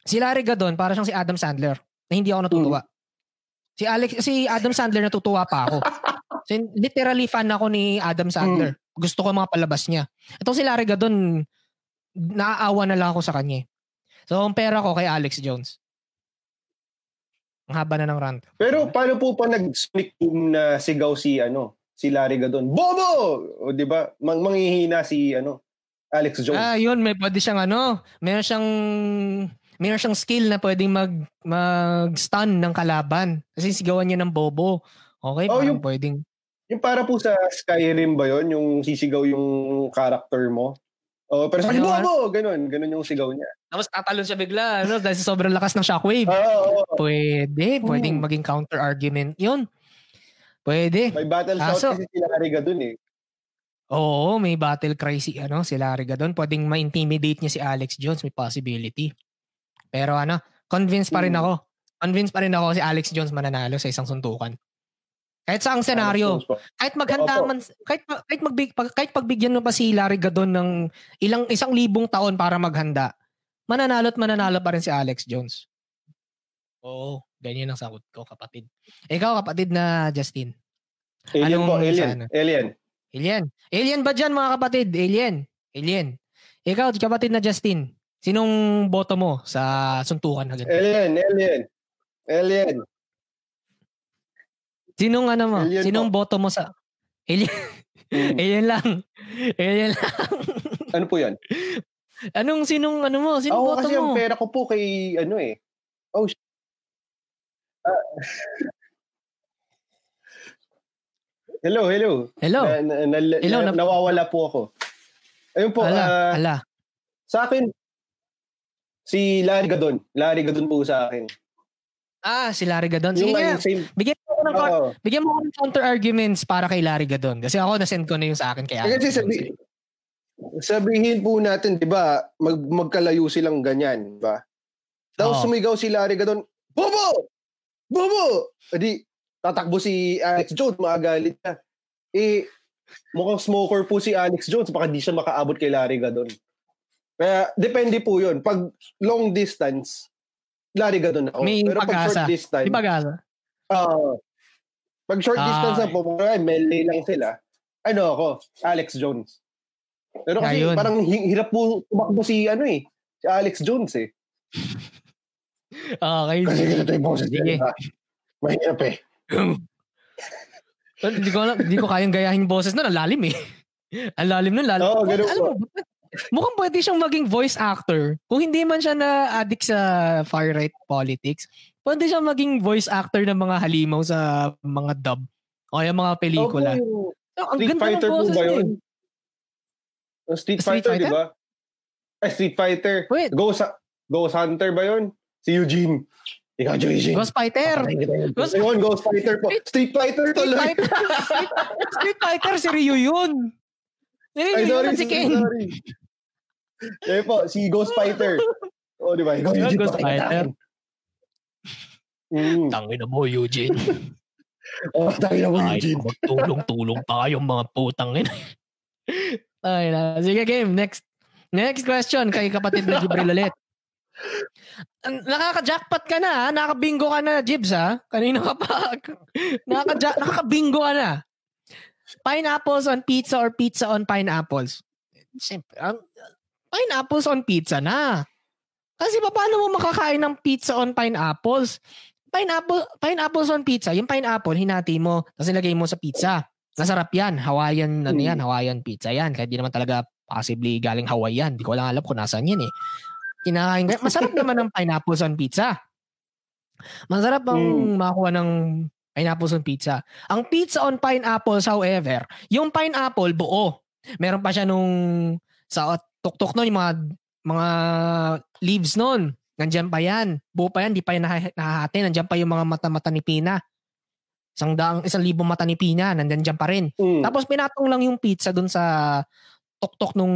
Si Larry Gadon, para siyang si Adam Sandler, na hindi ako natutuwa. Mm. Si Alex, si Adam Sandler natutuwa pa ako. so, literally fan ako ni Adam Sandler. Mm. Gusto ko mga palabas niya. Itong si Larry Gadon, naaawa na lang ako sa kanya. So, ang pera ko kay Alex Jones. Ang haba na ng rant. Pero paano po pa nag-sneak na sigaw si ano, si Larry Gadon? Bobo! O di ba? Mang manghihina si ano, Alex Jones. Ah, yun, may pwede siyang ano, meron siyang meron siyang skill na pwedeng mag mag-stun ng kalaban. Kasi sigawan niya ng bobo. Okay, oh, yung, pwedeng. Yung para po sa Skyrim ba yon yung sisigaw yung character mo? Oh, pero sa bobo, ganun, ganun yung sigaw niya. Tapos tatalon siya bigla, ano, dahil sa sobrang lakas ng shockwave. Oh, oh, oh. Pwede, pwedeng hmm. maging counter argument 'yun. Pwede. May battle shout Aso, kasi sila Riga dun eh. Oo, may battle cry si ano, si Larry doon. Pwedeng ma-intimidate niya si Alex Jones, may possibility. Pero ano, convinced pa rin hmm. ako. Convinced pa rin ako si Alex Jones mananalo sa isang suntukan. Kahit sa ang senaryo, kahit maghanda man, kahit kahit magbig, kahit pagbigyan mo pa si Larry Gadon ng ilang isang libong taon para maghanda, mananalo at mananalo pa rin si Alex Jones. Oo, ganyan ang sagot ko, kapatid. Ikaw, kapatid na Justin. Alien po, alien. Ano? Alien. Alien. Alien ba dyan, mga kapatid? Alien. Alien. Ikaw, kapatid na Justin. Sinong boto mo sa suntukan na ganito? Alien, alien. Alien. Sinong ano mo? Alien sinong po. boto mo sa Alien? Hmm. alien lang. Alien lang. ano po 'yan? Anong sinong ano mo? Sinong oh, boto kasi mo? Kasi pera ko po kay ano eh. Oh. Uh, hello, hello. Hello. Na, na, na, hello na, nawawala po ako. Ayun po. Ala, uh, ala. Sa akin, Si Larry Gadon. Larry Gadon po sa akin. Ah, si Larry Gadon. Sige nga. Same... Bigyan mo ako ng, oh. bigyan mo ako ng counter arguments para kay Larry Gadon. Kasi ako, nasend ko na yung sa akin kay Alex. Kasi sabi, sabihin po natin, di ba, mag, magkalayo silang ganyan, di ba? Tapos Oo. sumigaw si Larry Gadon, Bobo! Bobo! Adi, tatakbo si Alex Jones, makagalit ka. Eh, mukhang smoker po si Alex Jones, baka di siya makaabot kay Larry Gadon. Kaya, depende po yun. Pag long distance, Larry Gadon ako. May Pero pag pag-asa. short distance, Di ba gasa? ah, pag short Ah, distance na po, kung melee lang sila, ano ako, Alex Jones. Pero kasi Ayun. parang hi- hirap po tumakbo si ano eh, si Alex Jones eh. Okay. Kasi ganito yung boses niya? Mahirap eh. Hindi ko alam, hindi ko kayang gayahin boses nun. Ang lalim eh. Ang lalim nun, lalim. Oo, ganun Alam mo, mukhang pwede siyang maging voice actor. Kung hindi man siya na-addict sa far-right politics, pwede siyang maging voice actor ng mga halimaw sa mga dub o kaya mga pelikula. Opo, yung ang Street ganda Fighter ng boses ba yun? eh. Street, Street Fighter, di Fighter? ba? Ay, Street Fighter. Wait. Ghost, Ghost Hunter ba yun? Si Eugene. Ikaw, Eugene. Ghost Fighter. Ghost-. Ayun, Ghost Fighter po. Street Fighter Street tuloy. Fighter. Street, Street Fighter, si Ryu yun. Si Ryu Ay, yun sorry, at si Ken. sorry. Eh po, si Ghost Fighter. O, di ba? Ikaw, Eugene, Ghost Fighter. Mm. Tangin na mo, Eugene. Oh, tayo na mo, Eugene. magtulong-tulong pa kayong mga putang ina. Ay na. Sige, game. Next. Next question kay kapatid na Jibril ulit. Nakaka-jackpot ka na, ha? Nakaka-bingo ka na, Jibs, ha? Kanina ka pa. Nakaka- nakaka-bingo ka na. Pineapples on pizza or pizza on pineapples? Siyempre, ang, pineapples on pizza na. Kasi pa, paano mo makakain ng pizza on pineapples? Pineapple, pineapples on pizza. Yung pineapple, hinati mo, tapos ilagay mo sa pizza. Masarap yan. Hawaiian, ano Mm. yan, Hawaiian pizza yan. Kahit di naman talaga possibly galing Hawaii yan. Di ko lang alam kung nasaan yan eh. Kinakain ka. Masarap naman ng pineapples on pizza. Masarap ang Mm. makakuha ng pineapples on pizza. Ang pizza on pineapples, however, yung pineapple buo. Meron pa siya nung sa tuktok nun, yung mga, mga leaves nun. Nandiyan pa yan. Buo pa yan, di pa yan naha- nahahati. Nandiyan pa yung mga mata-mata ni Pina. Isang daang, isang libong mata ni Pina, nandiyan pa rin. Mm. Tapos pinatong lang yung pizza dun sa tuktok nung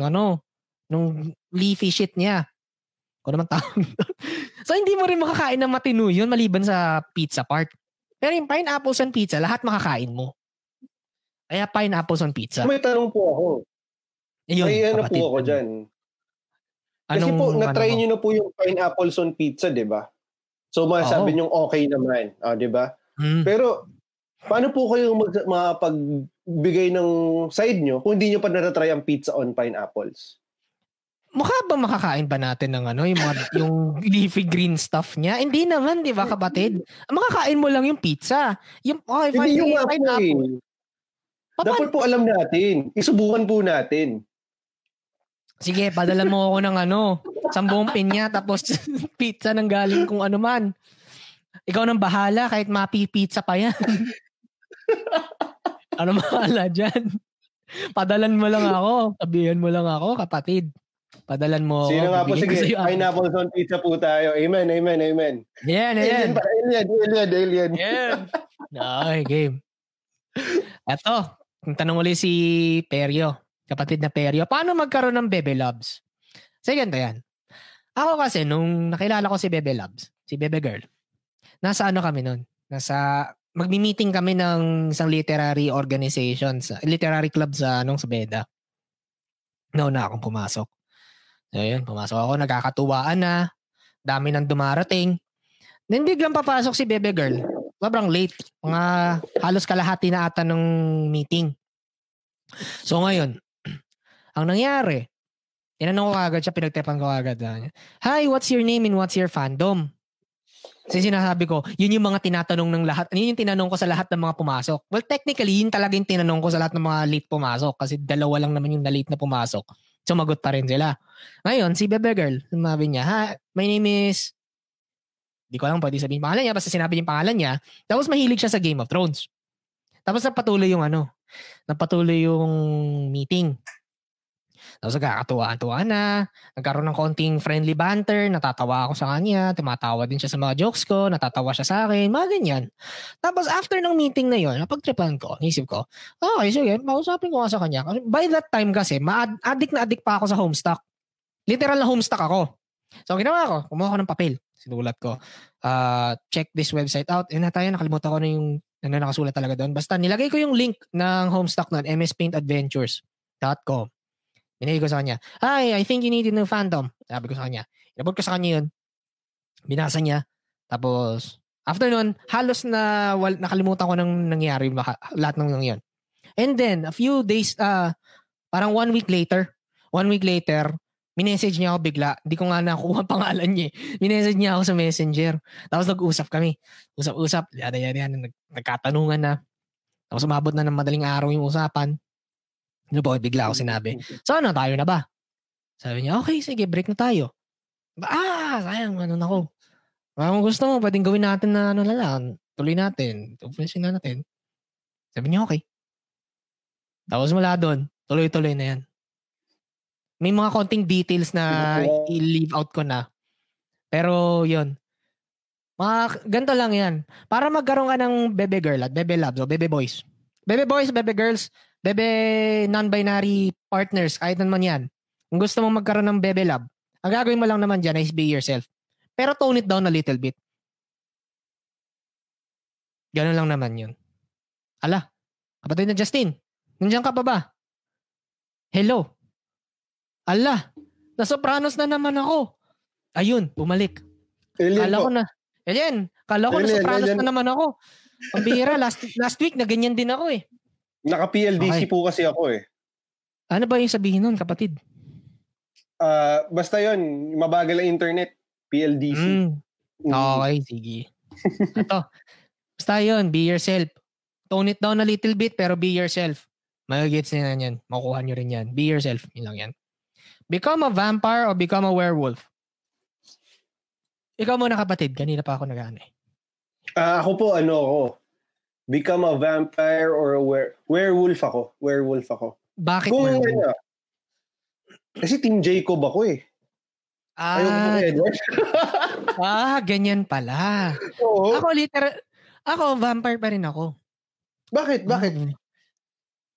ano, nung leafy shit niya. Kung naman tawag doon. so hindi mo rin makakain ng matino yun maliban sa pizza part. Pero yung pineapples on pizza, lahat makakain mo. Kaya pineapples on pizza. May tanong po ako. Ayun, May ano po ako dyan. Kasi Anong, po, na-try ano, nyo na po yung pineapples on pizza, di ba? So, masabi nyo okay naman. Ah, di ba? Mm. Pero, paano po kayo mag- makapagbigay ng side nyo kung hindi nyo pa natatry ang pizza on pineapples? mukha ba makakain ba natin ng ano, yung, mga, yung leafy green stuff niya? Hindi naman, di ba kapatid? Makakain mo lang yung pizza. Yung, okay, fine, Hindi yung pineapple. eh. Papa- Dapat po alam natin. Isubukan po natin. Sige, padala mo ako ng ano, sambong pinya, tapos pizza ng galing kung ano man. Ikaw nang bahala, kahit mapi-pizza pa yan. ano mahala dyan? Padalan mo lang ako. Sabihan mo lang ako, kapatid. Padalan mo ako. Sino nga po? Sige, sa'yo. pineapples on pizza po tayo. Amen, amen, amen. Yan, yan. Alien alien, alien, alien. Yan. Okay, game. Eto, tanong ulit si Perio. Kapatid na Perio. Paano magkaroon ng Bebe Loves? Sige, ganito yan. Ako kasi, nung nakilala ko si Bebe Loves, si Bebe Girl, nasa ano kami nun? Nasa, magmi-meeting kami ng isang literary organization, sa, literary club sa, anong, sa Beda. Nauna akong pumasok. So, yun, pumasok ako, nagkakatuwaan na, dami nang dumarating. Then biglang papasok si Bebe Girl. Sobrang late. Mga halos kalahati na ata ng meeting. So ngayon, ang nangyari, tinanong ko agad siya, pinagtepan ko agad. ah, Hi, what's your name and what's your fandom? Kasi sinasabi ko, yun yung mga tinatanong ng lahat. Yun yung tinanong ko sa lahat ng mga pumasok. Well, technically, yun talaga yung tinanong ko sa lahat ng mga late pumasok. Kasi dalawa lang naman yung na late na pumasok. Sumagot pa rin sila. Ngayon, si Bebe Girl, sabi niya, Hi, my name is Di ko alam pwede sabihin pangalan niya. Basta sinabi niya pangalan niya. Tapos mahilig siya sa Game of Thrones. Tapos napatuloy yung ano. Napatuloy yung meeting. Tapos nagkakatuwa-tuwa na, nagkaroon ng konting friendly banter, natatawa ako sa kanya, tumatawa din siya sa mga jokes ko, natatawa siya sa akin, mga ganyan. Tapos after ng meeting na yon, napagtripan ko, nisip ko, okay, sige, mausapin ko nga sa kanya. By that time kasi, ma-addict na addict pa ako sa homestock. Literal na homestock ako. So ginawa ko, kumuha ko ng papel. Sinulat ko, uh, check this website out. Eh na tayo, nakalimutan ko na yung ano nakasulat talaga doon. Basta nilagay ko yung link ng homestock nun, mspaintadventures.com. Binigay ko sa kanya, Hi, I think you need a new fandom. Sabi ko sa kanya. Inabot ko sa kanya yun. Binasa niya. Tapos, after nun, halos na wal, nakalimutan ko nang nangyari lahat ng yun. And then, a few days, uh, parang one week later, one week later, minessage niya ako bigla. Hindi ko nga nakuha pangalan niya. Eh. Minessage niya ako sa messenger. Tapos nag-usap kami. Usap-usap. Yada, yada, yada. Nag, nagkatanungan na. Tapos umabot na ng madaling araw yung usapan. Ano po, bigla ako sinabi, so ano, tayo na ba? Sabi niya, okay, sige, break na tayo. Ah, sayang, ano na ko. Kung gusto mo, pwedeng gawin natin na ano na lang. Tuloy natin. Tupulisin na natin. Sabi niya, okay. Tapos mula doon, tuloy-tuloy na yan. May mga konting details na i-leave out ko na. Pero yun. Mga ganito lang yan. Para magkaroon ka ng bebe girl at bebe loves o bebe boys. Bebe boys, bebe girls, bebe non-binary partners, kahit naman yan. Kung gusto mong magkaroon ng bebe love, ang gagawin mo lang naman dyan is be yourself. Pero tone it down a little bit. Ganun lang naman yun. Ala, kapatid na Justin, nandiyan ka pa ba? Hello. Ala, na Sopranos na naman ako. Ayun, bumalik. Alien kala ko na. Alien, kala ko Alien, na Sopranos Alien. na naman ako. Ang bihira, last, last week na ganyan din ako eh. Naka-PLDC okay. po kasi ako eh. Ano ba yung sabihin nun, kapatid? Uh, basta yon mabagal ang internet. PLDC. Mm. Mm. Okay, sige. Ito. Basta yun, be yourself. Tone it down a little bit, pero be yourself. Magigits na yan. Makuha nyo rin yan. Be yourself. Yun lang yan. Become a vampire or become a werewolf? Ikaw muna kapatid. Kanina pa ako nag-ano eh. Uh, ako po, ano ako, become a vampire or a were- werewolf ako. Werewolf ako. Bakit Kung werewolf? Ano, kasi Team Jacob ako eh. Ah, Ayoko ah, ganyan pala. Oo. Ako literal, ako vampire pa rin ako. Bakit? Bakit? Hmm.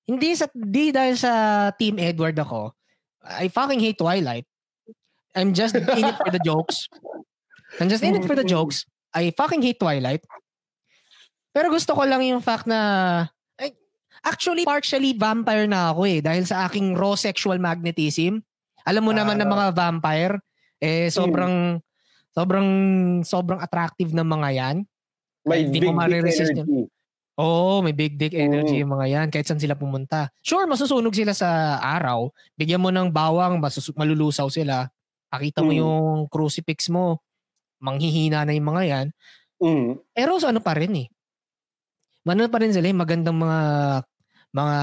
Hindi sa di dahil sa Team Edward ako. I fucking hate Twilight. I'm just in it for the jokes. I'm just in it for the jokes. I fucking hate Twilight. Pero gusto ko lang yung fact na ay, actually partially vampire na ako eh dahil sa aking raw sexual magnetism. Alam mo naman uh, ng mga vampire eh sobrang mm. sobrang sobrang attractive ng mga 'yan. May Hindi big dick energy. Yun. Oo, oh, may big dick energy mm. yung mga yan. Kahit saan sila pumunta. Sure, masusunog sila sa araw. Bigyan mo ng bawang, masus- malulusaw sila. Pakita mo mm. yung crucifix mo. Manghihina na yung mga yan. Mm. Pero so, ano pa rin eh ano pa rin sila, eh, magandang mga mga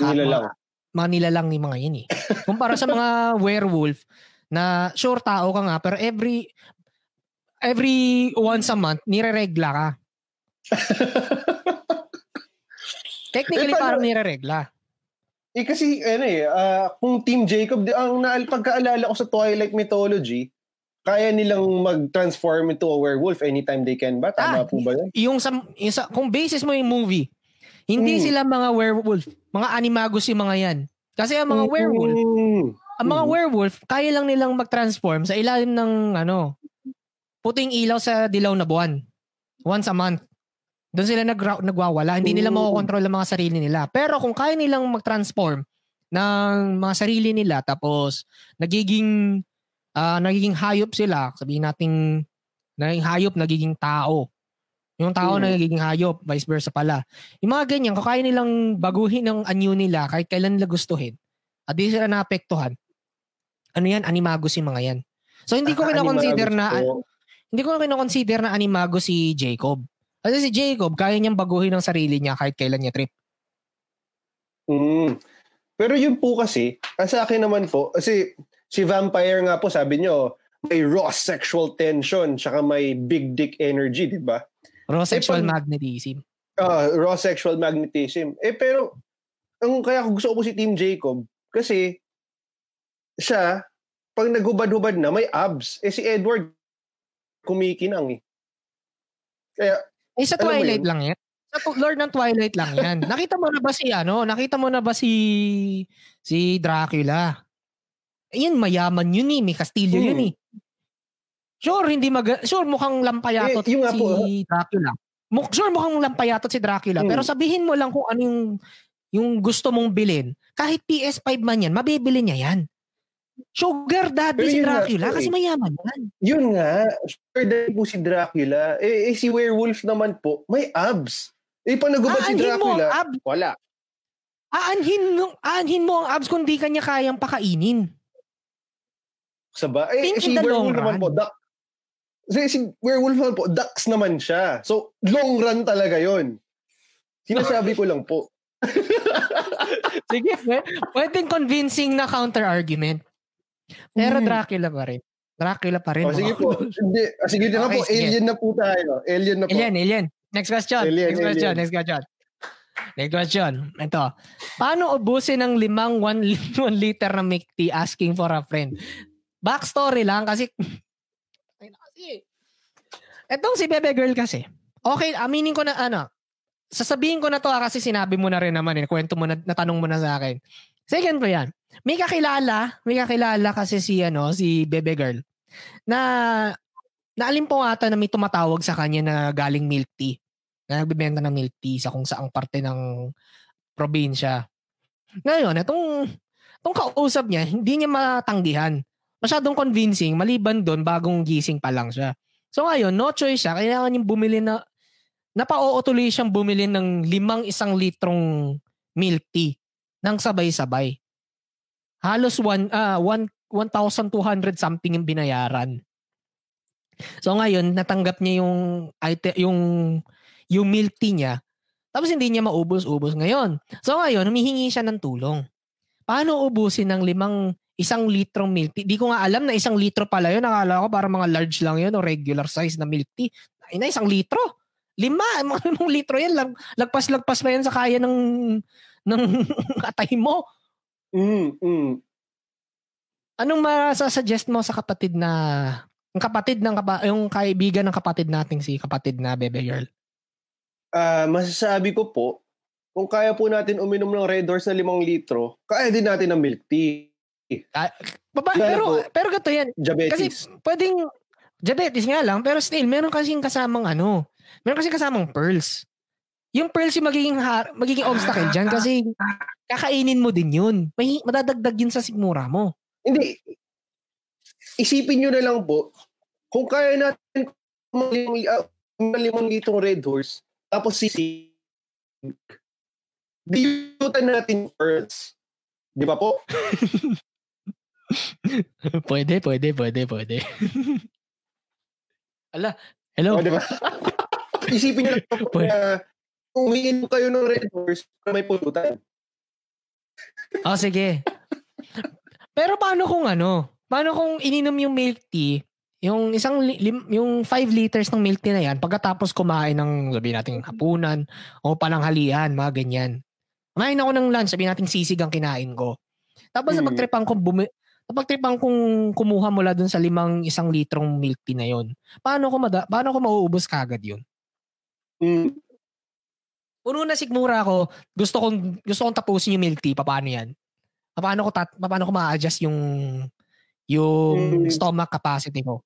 nilalang. Mga, mga nilalang ni mga yun eh. Kumpara sa mga werewolf na sure tao ka nga pero every every once a month nireregla ka. Technically eh, parang nireregla. Eh kasi ano eh, uh, kung Team Jacob, ang naal pagkaalala ko sa Twilight mythology, kaya nilang mag-transform into a werewolf anytime they can ba? Tama ah, po ba yun? Yung sa, yung sa, kung basis mo yung movie, hindi mm. sila mga werewolf. Mga animagos yung mga yan. Kasi ang mga mm. werewolf, ang mga mm. werewolf, kaya lang nilang mag-transform sa ilalim ng ano, puting ilaw sa dilaw na buwan. Once a month. Doon sila nag nagwawala. Hindi nila makokontrol ang mga sarili nila. Pero kung kaya nilang mag-transform ng mga sarili nila tapos nagiging uh, nagiging hayop sila, sabihin nating naging hayop, nagiging tao. Yung tao mm. nagiging hayop, vice versa pala. Yung mga ganyan, kung kaya nilang baguhin ang anyo nila kahit kailan nila gustuhin, at di sila naapektuhan, ano yan, animago si mga yan. So hindi ko ah, kinoconsider na, ko. hindi ko kinoconsider na animago si Jacob. Kasi si Jacob, kaya niyang baguhin ang sarili niya kahit kailan niya trip. Mm. Pero yun po kasi, sa akin naman po, kasi Si Vampire nga po, sabi nyo, may raw sexual tension, tsaka may big dick energy, di ba? Raw sexual eh, pag, magnetism. Uh, raw sexual magnetism. Eh pero, ang kaya gusto ko si Team Jacob, kasi siya, pag naghubad-hubad na, may abs. Eh si Edward, kumikinang eh. Kaya, Eh sa Twilight yun? lang yan. Sa Lord ng Twilight lang yan. Nakita mo na ba si ano? Nakita mo na ba si si Dracula? Ayun, mayaman yun eh. May kastilyo Hmm. yun eh. Sure, hindi mag... Sure, mukhang lampayatot Eh, yung nga si po, ah. Dracula. Muk sure, mukhang lampayatot si Dracula. Hmm. Pero sabihin mo lang kung ano yung, yung gusto mong bilhin. Kahit PS5 man yan, mabibili niya yan. Sugar daddy Pero si nga Dracula po kasi eh. mayaman yan. yun nga, sure dahil po si Dracula. Eh, eh, si werewolf naman po, may abs. Eh, pag nagubad si Aanhin mo ang Dracula, abs. wala. Aanhin mo, aanhin mo ang abs kung di kanya kayang pakainin. Sa ba? Eh, Think si werewolf naman po, duck. Si, si werewolf naman po, ducks naman siya. So, long run talaga yon. Sinasabi ko lang po. Sige, pwe- pwedeng convincing na counter-argument. Pero Hmm. Dracula pa rin. Dracula pa rin. O, sige po. Hindi, ah, sige na Okay, po, sige. alien na po tayo. Alien na po. Alien, alien. Next question. Alien, next question, alien. next question. Next question. Ito. Paano ubusin ng limang one, one liter na milk tea asking for a friend? Backstory lang kasi kasi. Etong si Bebe Girl kasi. Okay, aminin ko na ano. Sasabihin ko na to ah, kasi sinabi mo na rin naman eh. Kwento mo na, natanong mo na sa akin. Second ko yan. May kakilala, may kakilala kasi si ano, si Bebe Girl na naalim po ata na may tumatawag sa kanya na galing milk tea. Na nagbebenta ng milk tea sa kung saang parte ng probinsya. Ngayon, itong, itong kausap niya, hindi niya matanggihan. Masyadong convincing, maliban doon, bagong gising pa lang siya. So ngayon, no choice siya, kailangan niyang bumili na, napauutuloy siyang bumili ng limang isang litrong milk tea ng sabay-sabay. Halos one, ah, one, 1,200 something yung binayaran. So ngayon, natanggap niya yung, yung, yung milk tea niya. Tapos hindi niya maubos-ubos ngayon. So ngayon, humihingi siya ng tulong. Paano ubusin ng limang isang litrong milk tea? Di ko nga alam na isang litro pala yun. Nakala ko para mga large lang yun o regular size na milk tea. Ay na, isang litro. Lima. Mga limang litro yan. Lag, lagpas-lagpas pa yan sa kaya ng, ng atay mo. Mm, mm. Anong masasuggest mo sa kapatid na yung kapatid ng kapa, yung kaibigan ng kapatid nating si kapatid na Bebe Girl? Ah, masasabi ko po, kung kaya po natin uminom ng Red Horse na limang litro, kaya din natin ng milk tea. Baba, Lalo pero pero ganito yan. Diabetes. Kasi pwedeng diabetes nga lang pero still meron kasing kasamang ano, meron kasing kasamang pearls. Yung pearls yung magiging har- magiging obstacle diyan kasi kakainin mo din yun. May madadagdag yun sa sigmura mo. Hindi. Isipin nyo na lang po, kung kaya natin limang, uh, limang litrong Red Horse, tapos sisig, dilutan natin pearls. Di ba po? pwede, pwede, pwede, pwede. Ala, hello. O, di ba? Isipin nyo lang po Pwede. na umiinom kayo ng Red Horse may pulutan. Oh, sige. Pero paano kung ano? Paano kung ininom yung milk tea, yung isang li- lim, yung 5 liters ng milk tea na yan, pagkatapos kumain ng sabihin natin hapunan o pananghalian, mga ganyan. Kumain ako ng lunch, sabihin natin sisig ang kinain ko. Tapos Hmm. napagtripan kong bumi napagtripan kong kumuha mula dun sa limang isang litrong milk tea na yon. Paano ko mada, paano ko mauubos kagad yun? Mm. Puno na sigmura ako, gusto kong gusto kong tapusin yung milk tea, paano yan? Paano ko tat, paano ko ma-adjust yung yung Mm. stomach capacity ko?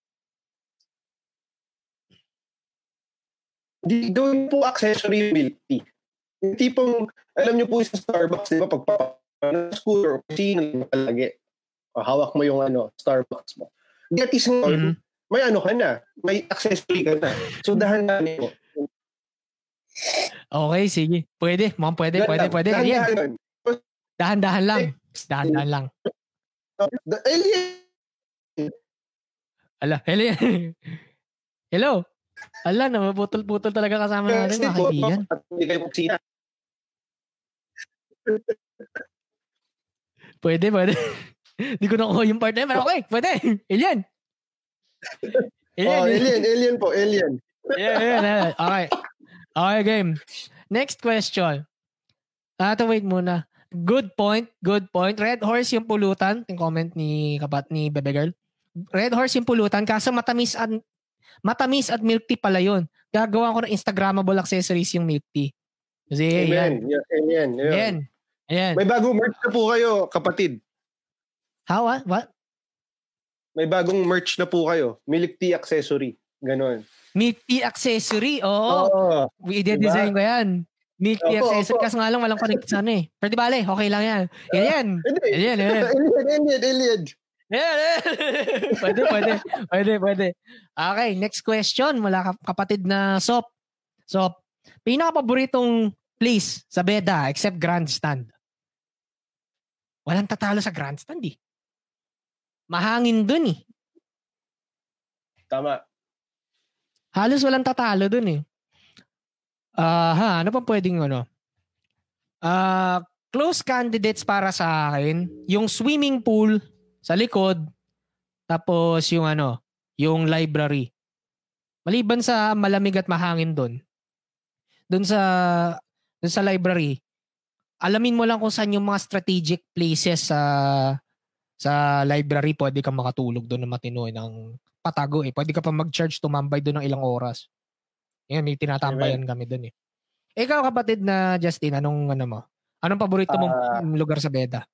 Di, gawin po accessory yung milk tea. Yung tipong, alam niyo po sa Starbucks, di ba, pag sa school or kusina, palagi, ah, hawak mo yung ano, Starbucks mo. Di at least ngayon, Mhm. may ano ka na, may accessory ka na. So, dahan-dahan mo. Okay, sige. Pwede, ma'am, pwede, pwede, pwede. Alien, Dahan-dahan. dahan-dahan lang. Dahan-dahan lang. Da- Alien! Ala, hello. hello. Ala, namaputol-putol talaga kasama natin mga kaibigan. Kayo kusina. Pwede, pwede. Hindi ko nakuha yung part na yun, pero okay, pwede. Alien. Oh, alien, alien po, alien. yeah, yeah, yeah. Okay. Okay, game. Next question. Ah, to wait muna. Good point, good point. Red horse yung pulutan, yung comment ni kapat ni Bebe Girl. Red horse yung pulutan kaso matamis at matamis at milk tea pala yun. Gagawa ko ng Instagrammable accessories yung milk tea. Kasi Amen. yan. Yeah, amen. Amen. Ayan. Ayan. May bagong merch na po kayo, kapatid. How? What? What? May bagong merch na po kayo. Milk tea accessory. Ganon. Milk tea accessory. Oo. Oo. I-design ko yan. Milk tea Opo, accessory. opo. Kaso nga lang walang connect sa ano eh. Pero di bale, okay lang yan. Yan yan. Hindi. Ayan, ayan. Alien, alien, alien. Yan, yan. pwede, pwede. Pwede, pwede. Okay, next question mula kap- kapatid na Sop. Sop, pinaka-paboritong place sa Beda except Grandstand? Walang tatalo sa Grandstand eh. Mahangin dun eh. Tama. Halos walang tatalo dun eh. Ah, ha, ano pa pwedeng ano? Ah, close candidates para sa akin, yung swimming pool sa likod, tapos yung ano, yung library. Maliban sa malamig at mahangin doon. Doon sa doon sa library, alamin mo lang kung saan yung mga strategic places sa sa library pwede kang makatulog doon na matino eh, ng patago eh. Pwede ka pa mag-charge tumambay doon ng ilang oras. Yan, may tinatambayan kami doon eh. Ikaw kapatid na Justin, anong ano mo? Anong paborito mong Ah. lugar sa Beda?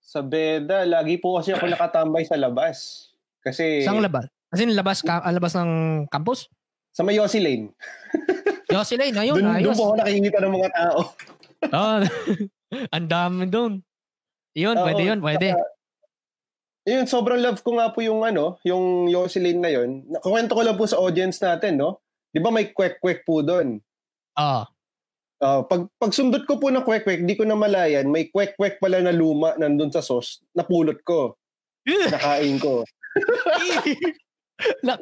Sa Beda, lagi po kasi ako nakatambay sa labas. Kasi Saan labas? As in, labas, ka, ah, labas ng campus? sa Mayosi Lane. Yossi Lane, ayun, Doon, ayos. doon po ako nakikita ng mga tao. Oh, ang dami doon. Yun, pwede yun, pwede. saka- Yun, sobrang love ko nga po yung ano, yung Yossi Lane na yun. Nakuwento ko lang po sa audience natin, no? Di ba may kwek-kwek po doon? Ah, pag pagsundot ko po ng kwek-kwek, di ko na malayan, may kwek-kwek pala na luma nandun sa sauce, napulot ko, nakain ko. Na,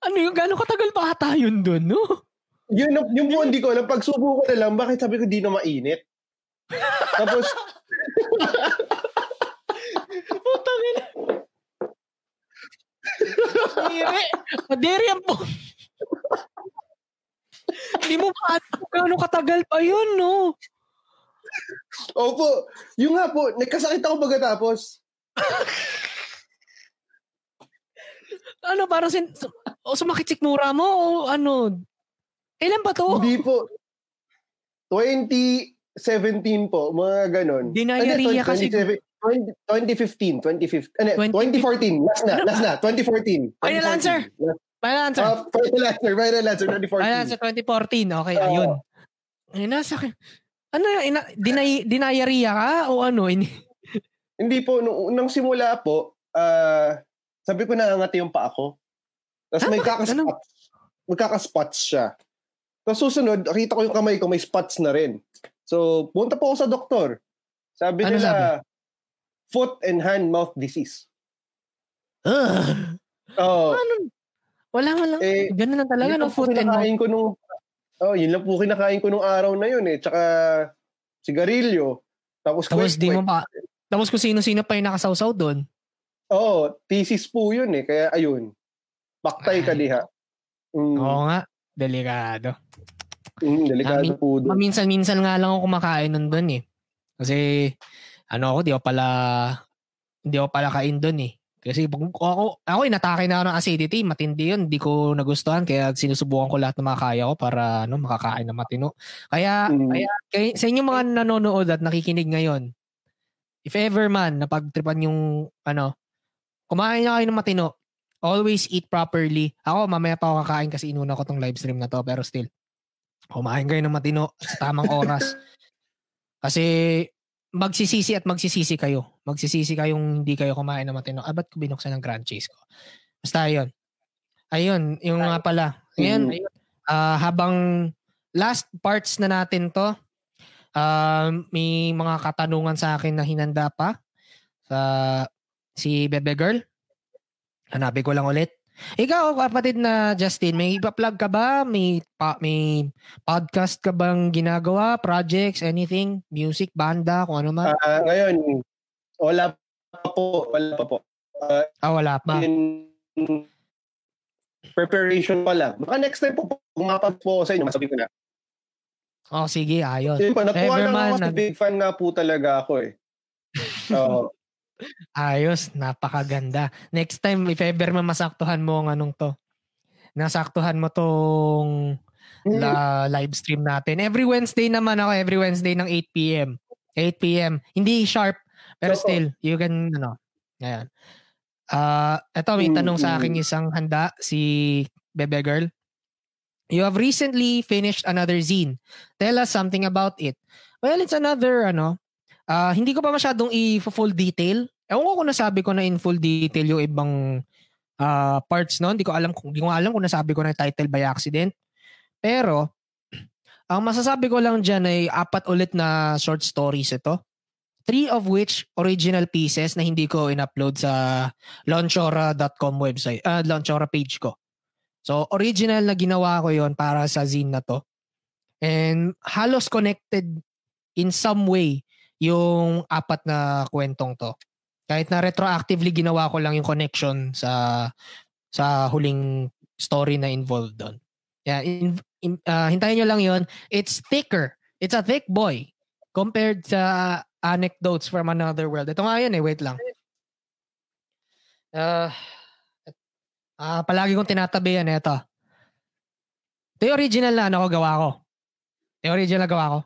ano yung gano'ng katagal pa ata yun doon, no? Yun, na- yun po hindi ko alam. Pagsubo ko na lang, bakit sabi ko di na mainit? Tapos, Putang ina. Kadiri. Kadiri ang po. Hindi mo pa alam kung katagal pa yun, no? opo, yung nga po, nagkasakit ako pagkatapos. Ano, parang sin, o sumakit sikmura mo o ano? Kailan ba to? Hindi po. 2017 po, mga ganon. Dinayariya kasi. 20, 2015, 2015, ano, 20 2014, last na, last na, 2014. Final 2014. answer. Last- Final answer. Ah, final answer, final answer, 2014. Final answer 2014. Okay, Oo. ayun. Ay, nasa Ano, ina, dinay, dinayariya ka o ano? Ini, Hindi po, nung, nung simula po, ah, sabi ko nangangati yung paa ko. Tapos Ah, may kakaspots. Magkakaspots siya. Tapos susunod, nakita ko yung kamay ko, may spots na rin. So, punta po ako sa doktor. Sabi Ano nila, sabi? Foot and hand mouth disease. Ugh. Oh, Ano? Wala, wala. Eh, Ganun lang talaga, lang po Food and mouth. ko nung, oh, yun lang po kinakain ko nung araw na yun eh. Tsaka, sigarilyo. Tapos, Tapos di mo pa, tapos kung sino-sino pa yung nakasawsaw doon. Oo, thesis po yun eh. Kaya, ayun. Baktay ka diha. Mm, Oo nga. Delikado. mm, delikado Amin- po doon. Maminsan-minsan nga lang ako kumakain nun doon eh. Kasi, ano ako, di ako pala, hindi ako pala kain doon eh. Kasi pag- ako, ako inatake na ako ng acidity, matindi yun, di ko nagustuhan, kaya sinusubukan ko lahat ng mga kaya ko para ano, makakain ng matino. Kaya, Mm. kaya kay, sa inyo mga nanonood at nakikinig ngayon, if ever man napagtripan yung ano, kumain na kayo ng matino, always eat properly. Ako, mamaya pa ako kakain kasi inuna ko tong live stream na to, pero still, kumain kayo ng matino sa tamang oras. Kasi magsisisi at magsisisi kayo. Magsisisi kayong hindi kayo kumain ng matino. Ah, ba't ko binuksan ng grand cheese ko? Basta yun. Ayun, yung nga pala. Ngayon, Mhm. ayun, ah, habang last parts na natin to, um, may mga katanungan sa akin na hinanda pa sa si Bebe Girl. Hanapin ko lang ulit. Ikaw, kapatid na Justin, may ipa-plug ka ba? May, pa, may podcast ka bang ginagawa? Projects? Anything? Music? Banda? Kung ano man? Ah, ngayon, wala pa po. Wala pa po. Ah, ah, wala pa. in preparation pa lang. Baka next time po, pumapag po sa inyo, masabi ko na. Oh, sige, ayos. Yun pa, natuwa lang Everman, ako nag- big fan nga po talaga ako eh. Oo. Ayos, napakaganda. Next time, if ever man masaktuhan mo ang anong to, nasaktuhan mo tong Hmm. la, live stream natin. Every Wednesday naman ako, every Wednesday ng 8 p.m. 8 p.m. Hindi sharp, pero still, you can, ano, ayan. Ah, eto, may Mm, tanong sa mm. akin isang handa, si Bebe Girl. You have recently finished another zine. Tell us something about it. Well, it's another, ano, ah hindi ko pa masyadong i-full detail. Ewan ko kung nasabi ko na in full detail yung ibang ah, parts no. Hindi ko alam kung hindi ko alam kung nasabi ko na title by accident. Pero, ang masasabi ko lang dyan ay apat ulit na short stories ito. Three of which original pieces na hindi ko in-upload sa launchora.com website, ah launchora page ko. So, original na ginawa ko yon para sa zine na to. And halos connected in some way yung apat na kwentong to. Kahit na retroactively ginawa ko lang yung connection sa sa huling story na involved doon. Yeah, in, in, ah, hintayin nyo lang yon. It's thicker. It's a thick boy compared sa anecdotes from another world. Ito nga yan eh, wait lang. Ah, ah, palagi kong tinatabi yan ito. Ito yung original na ano ko gawa ko. Ito yung original na gawa ko.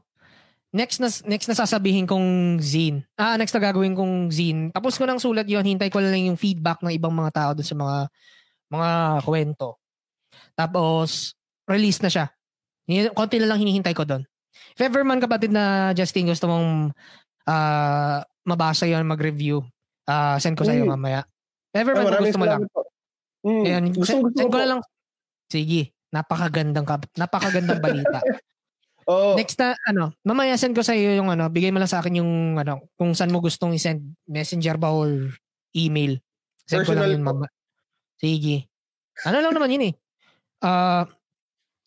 Next na, next na sasabihin kong zine. Ah, next na gagawin kong zine. Tapos ko nang sulat yon hintay ko lang yung feedback ng ibang mga tao dun sa mga mga kwento. Tapos, release na siya. Konti na lang hinihintay ko doon. If ever man kapatid na Justin gusto mong ah, mabasa yon mag-review, ah, send ko sa iyo Mm. mamaya. If ever man maraming gusto mo lang. Mm, Ayan, gusto, send, gusto send ko na lang. Sige, napakagandang kap- napakagandang balita. Oo. Next na ano, mamaya send ko sa iyo yung ano, bigay mo lang sa akin yung ano, kung saan mo gustong i-send messenger ba or email. Send ko lang Personal yun mama. Sige. Ano lang naman yun eh. Ah,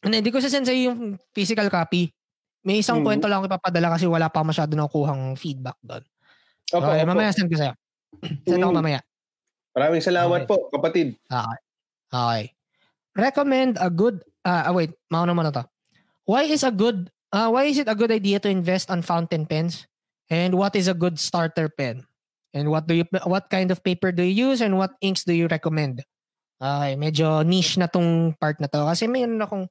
hindi hindi ko send sa iyo yung physical copy. May isang Mhm. kwento lang ako ipapadala kasi wala pa masyado nakukuhang feedback doon. Okay, opo. mamaya send ko sa iyo. Send ako Mm. mamaya. Maraming salamat Okay. po, kapatid. Okay. Okay. Recommend a good ah ah, wait, mauna muna to. Why is a good uh, why is it a good idea to invest on fountain pens? And what is a good starter pen? And what do you what kind of paper do you use and what inks do you recommend? Okay, medyo niche na tong part na to kasi mayroon akong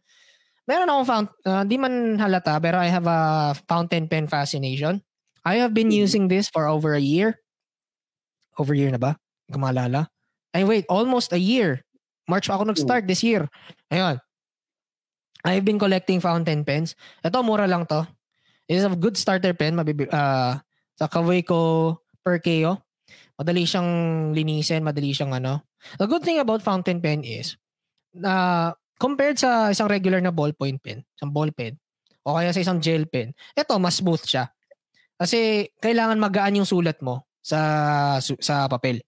meron akong fount uh, di man halata pero I have a fountain pen fascination. I have been Mhm. using this for over a year. Over a year na ba? Maalala. Ay wait, almost a year. March pa ako nag-start this year. Ayun. I've been collecting fountain pens. Ito, mura lang to. It's a good starter pen. Mabibi, ah, sa Kaweco Perkeo. Madali siyang linisin. Madali siyang ano. The good thing about fountain pen is, na compared sa isang regular na ballpoint pen, isang ball pen, o kaya sa isang gel pen, ito, mas smooth siya. Kasi kailangan magaan yung sulat mo sa sa papel.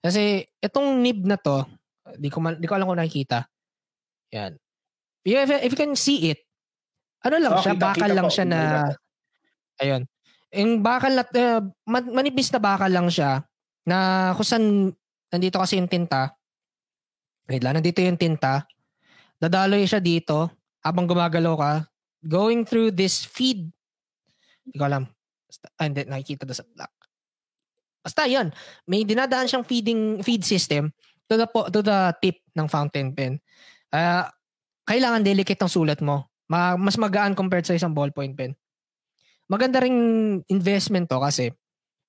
Kasi itong nib na to, di ko man, di ko alam kung nakikita. Yan. If, if you can see it, ano lang Oh, siya, kita- bakal kita lang po, siya na ayun. Yung bakal na uh, man- manipis na bakal lang siya na kung saan nandito kasi yung tinta. Wait lang, nandito yung tinta. Dadaloy siya dito habang gumagalaw ka. Going through this feed. Hindi ko alam. Basta, ah, hindi, nakikita doon sa black. Basta yun. May dinadaan siyang feeding feed system to the, po- to the tip ng fountain pen. Ah, kailangan delicate ng sulat mo. Ma- mas magaan compared sa isang ballpoint pen. Maganda ring investment to kasi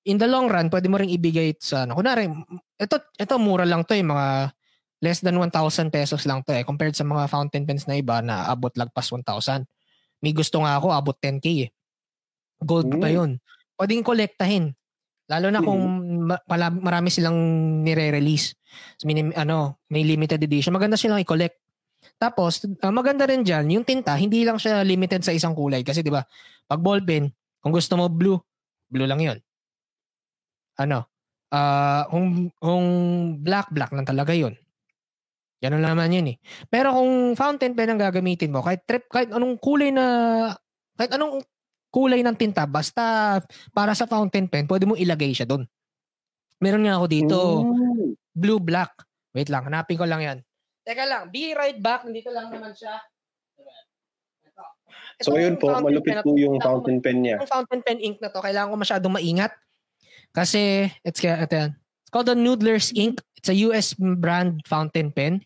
in the long run, pwede mo ring ibigay sa ano. Kunwari, ito, ito mura lang to eh, mga less than 1,000 pesos lang to eh, compared sa mga fountain pens na iba na abot lagpas 1,000. May gusto nga ako, abot 10k eh. Gold pa yun. Pwedeng kolektahin. Lalo na kung ma- pala- marami silang nire-release. So, minim, ano, may limited edition. Maganda silang i-collect. Tapos, ah, maganda rin dyan, yung tinta, hindi lang siya limited sa isang kulay. Kasi di ba pag ball pen, kung gusto mo blue, blue lang yun. Ano? Ah, kung, kung black, black lang talaga yun. Ganun naman yun eh. Pero kung fountain pen ang gagamitin mo, kahit trip, kahit anong kulay na, kahit anong kulay ng tinta, basta para sa fountain pen, pwede mo ilagay siya doon. Meron nga ako dito, Mm. blue, black. Wait lang, hanapin ko lang yan. Teka lang, be right back. Nandito lang naman siya. Ito. So ayun po, malupit po yung fountain pen niya. Yung fountain pen ink na to, kailangan ko masyadong maingat. Kasi, it's, ito yan. It's called the Noodler's Ink. It's a US brand fountain pen.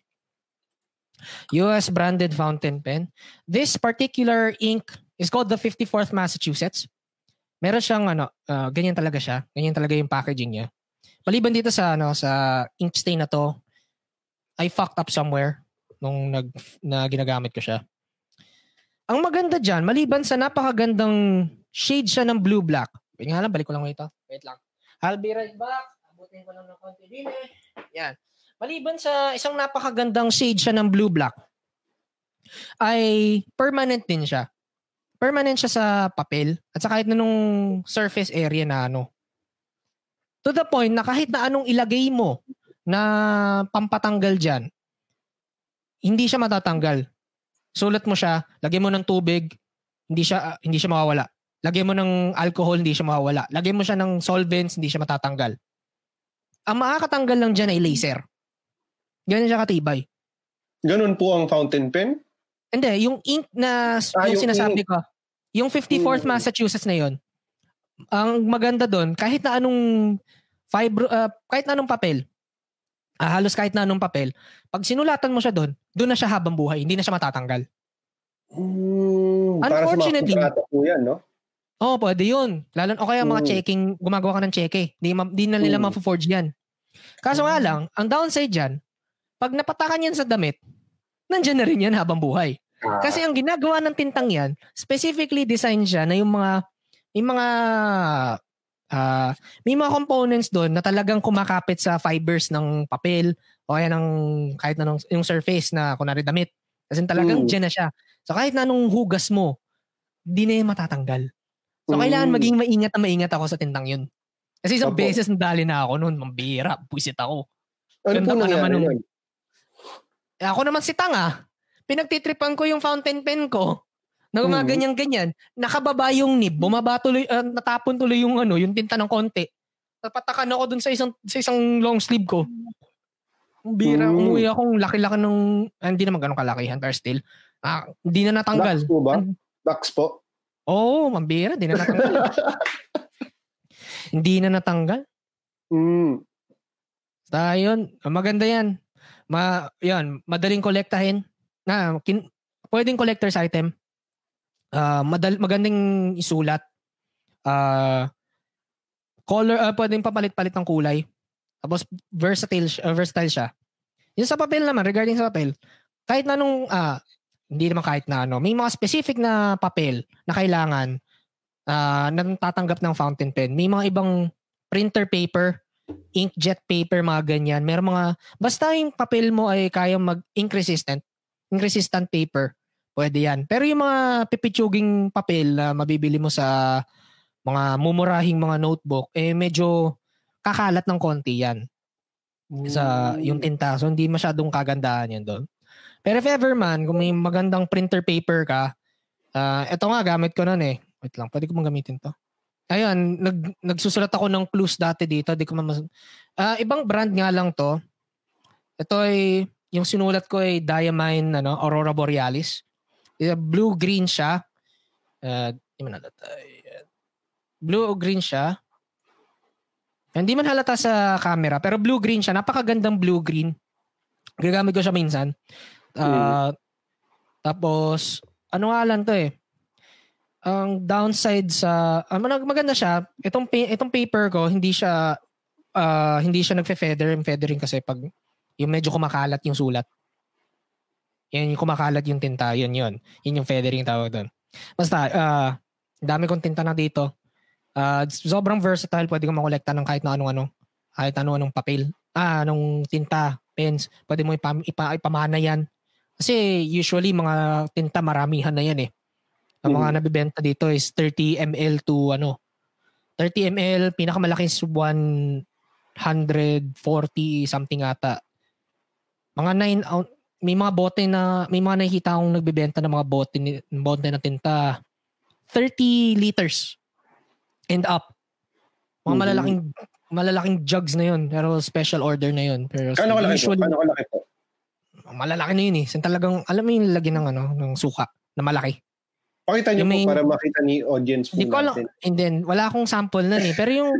US branded fountain pen. This particular ink is called the 54th Massachusetts. Meron siyang ano, ah, ganyan talaga siya. Ganyan talaga yung packaging niya. Maliban dito sa ano sa ink stain na to, I fucked up somewhere nung nag na ginagamit ko siya. Ang maganda diyan, maliban sa napakagandang shade siya ng blue black. Wait nga lang, balik ko lang ito. Wait lang. I'll be right back. Abutin ko lang ng konti din eh. Yan. Maliban sa isang napakagandang shade siya ng blue black, ay permanent din siya. Permanent siya sa papel at sa kahit na nung surface area na ano. To the point na kahit na anong ilagay mo na pampatanggal dyan, hindi siya matatanggal. Sulat mo siya, lagyan mo ng tubig, hindi siya ah, hindi siya mawawala. Lagyan mo ng alcohol, hindi siya mawawala. Lagyan mo siya ng solvents, hindi siya matatanggal. Ang makakatanggal lang dyan ay laser. Ganyan siya katibay. Ganun po ang fountain pen? Hindi, yung ink na Ah, yung, yung sinasabi ko, yung 54th Mm. Massachusetts na yon. Ang maganda doon, kahit na anong fiber, ah, kahit na anong papel, ah, halos kahit na anong papel, pag sinulatan mo siya doon, doon na siya habang buhay, hindi na siya matatanggal. Hmm, para sa Unfortunately- po yan, no? Oo, pwede yun. Lalo, o kaya mga Mm. checking, gumagawa ka ng cheque. Di, ma- di na nila Mm. ma-forge yan. Kaso nga lang, ang downside dyan, pag napatakan yan sa damit, nandyan na rin yan habang buhay. Kasi ang ginagawa ng tintang yan, specifically design siya na yung mga, yung mga, ah, may mga components doon na talagang kumakapit sa fibers ng papel o kaya ng kahit na nung, yung surface na kunwari damit. Kasi talagang Mm. dyan na siya. So kahit na anong hugas mo, di na yan matatanggal. So kailangan Mm. maging maingat na maingat ako sa tintang yun. Kasi isang Opo. beses nadali na ako noon, mambira, buisit ako. Ano ganda po pa naman nun? Eh, ako naman si Tanga. Pinagtitripan ko yung fountain pen ko. Na Mhm. gumaganyan-ganyan. Nakababa yung nib. Bumaba tuloy, ah, natapon tuloy yung ano, yung tinta ng konti. Napatakan ako dun sa isang, sa isang long sleeve ko. Bira, Mm. umuwi akong laki-laki ng, ah, hindi naman ganun kalakihan, pero still. Ah, hindi na natanggal. Wax po ba? Wax po? Oo, oh, mambira, hindi na natanggal. hindi na natanggal. Mm. Basta yun, maganda yan. Ma, yan, madaling kolektahin. Na, kin, pwedeng collector's item. Ah, madal, magandang isulat. Ah, color, ah, pwedeng papalit-palit ng kulay. Tapos versatile, ah, versatile siya. Yung sa papel naman, regarding sa papel, kahit na nung, ah, hindi naman kahit na ano, may mga specific na papel na kailangan ah na tatanggap ng fountain pen. May mga ibang printer paper, inkjet paper, mga ganyan. Meron mga, basta yung papel mo ay kaya mag-ink resistant, ink resistant paper, pwede yan. Pero yung mga pipitsuging papel na mabibili mo sa mga mumurahing mga notebook, eh medyo kakalat ng konti yan sa yung tinta. So hindi masyadong kagandahan yan doon. Pero if ever man, kung may magandang printer paper ka, ah ito nga gamit ko noon eh. Wait lang, pwede ko bang gamitin to? Ayun, nag, nagsusulat ako ng clues dati dito. Di ko mamas- Ah, ibang brand nga lang to. Ito ay, yung sinulat ko ay Diamine ano, Aurora Borealis. Blue-green siya. Uh, di man halata. Ayan. Blue-green siya. Hindi man halata sa camera, pero blue-green siya. Napakagandang blue-green. Gagamit ko siya minsan. Ah, Tapos, ano nga lang to eh. Ang downside sa, mag- maganda siya. Itong, itong paper ko, hindi siya, ah, hindi siya nagfe-feather. Feathering kasi pag, yung medyo kumakalat yung sulat. Yan yung kumakalat yung tinta. Yun yun. Yun yung feathering tawag doon. Basta, ah, dami kong tinta na dito. Ah, sobrang versatile. Pwede kong makolekta ng kahit na anong-ano. Kahit ano-anong papel. Ah, anong tinta, pens. Pwede mo ipam, ipa, ipamana yan. Kasi usually mga tinta maramihan na yan eh. Ang mga Mhm. nabibenta dito is 30 ml to ano. 30 ml, pinakamalaki is 140 something ata. Mga 9 ounce, may mga bote na, may mga nakikita akong nagbebenta ng mga bote, ni- bote na tinta. 30 liters and up. Mga Mhm. malalaking malalaking jugs na yun. Pero special order na yun. Pero Kano kalaki po? usually, Kano kalaki po? malalaki na yun eh. Sin talagang, alam mo yung lagyan ng ano, ng suka na malaki. Pakita niyo Yung po may- para makita ni audience po Hindi ko alam. And then, wala akong sample nun eh. Pero yung,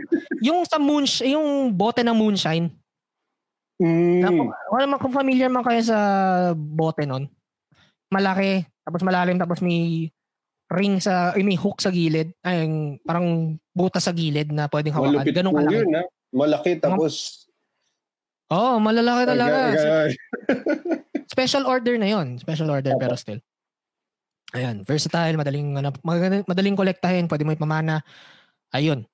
yung sa moon, yung bote ng moonshine, Mm. Wala man kung familiar man kayo sa bote nun. Malaki, tapos malalim, tapos may ring sa, ay, may hook sa gilid. Ay, parang butas sa gilid na pwedeng hawakan. Malupit Ganun kalaki. yun, ha? Malaki, tapos... Oo, oh, malalaki talaga. Aga- aga- Special order na yon Special order pero still. Ayan, versatile, madaling ano, madaling, madaling kolektahin, pwede mo ipamana. Ayun.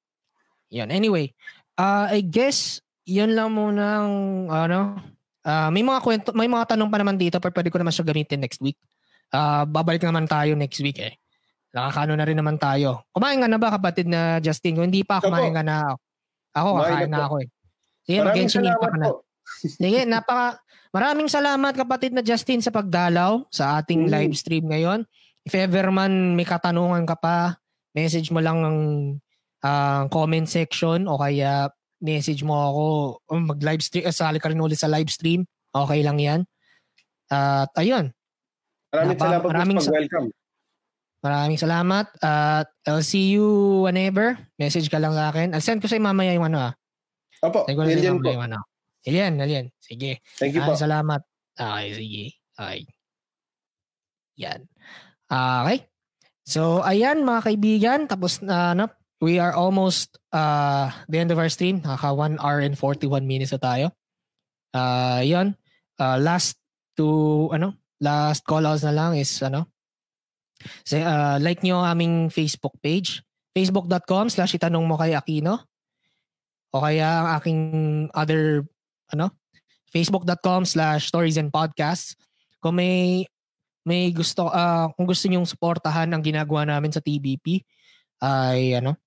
Yan. Anyway, uh, I guess yun lang muna ang ano, ah, may mga kwento, may mga tanong pa naman dito pero pwede ko naman siya gamitin next week. Ah, babalik naman tayo next week eh. Nakakano na rin naman tayo. Kumain nga na ba kapatid na Justin? Kung hindi pa, kumain ka na. Ako, Kumain kakain na ako eh. Sige, salamat Impact ka na. Sige, napaka maraming salamat kapatid na Justin sa pagdalaw sa ating Mm. live stream ngayon. If ever man may katanungan ka pa, message mo lang ang ah, comment section o kaya message mo ako o mag-live stream, eh, sali ka rin ulit sa live stream. Okay lang yan. At ayun, Maraming Napa- salamat maraming sa sa- pag-welcome. maraming salamat. At I'll see you whenever. Message ka lang sa akin. I'll send ko sa'yo mamaya yung ano ah. Opo, Send ko sa'yo Alien mamaya po. yung ano. Alien, alien. Sige. Thank you po. Maraming salamat. Okay, sige. Okay. Yan. Okay. So, ayan mga kaibigan. Tapos na, ano, we are almost uh, the end of our stream. Naka 1 hour and 41 minutes na tayo. Uh, yan. Uh, last to, ano, last call outs na lang is, ano, say, uh, like nyo aming Facebook page. Facebook.com slash itanong mo kay Aquino. O kaya ang aking other, ano, facebook.com slash stories and podcasts. Kung may may gusto ah kung gusto niyo suportahan ang ginagawa namin sa TBP ay ano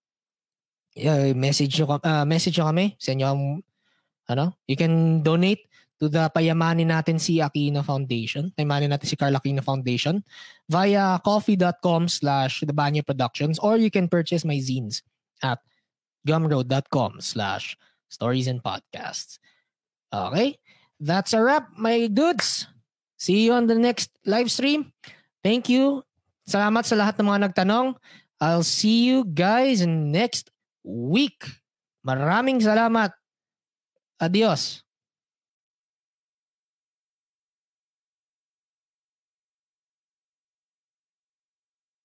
eh, message nyo, ah, message nyo kami sa inyo ang ano you can donate to the payamanin natin si Aquino Foundation payamanin natin si Carl Aquino Foundation via coffee.com slash the Banyo Productions or you can purchase my zines at gumroad.com slash stories and podcasts okay that's a wrap my dudes See you on the next live stream. Thank you. Salamat sa lahat ng mga nagtanong. I'll see you guys next week. Maraming salamat. Adios.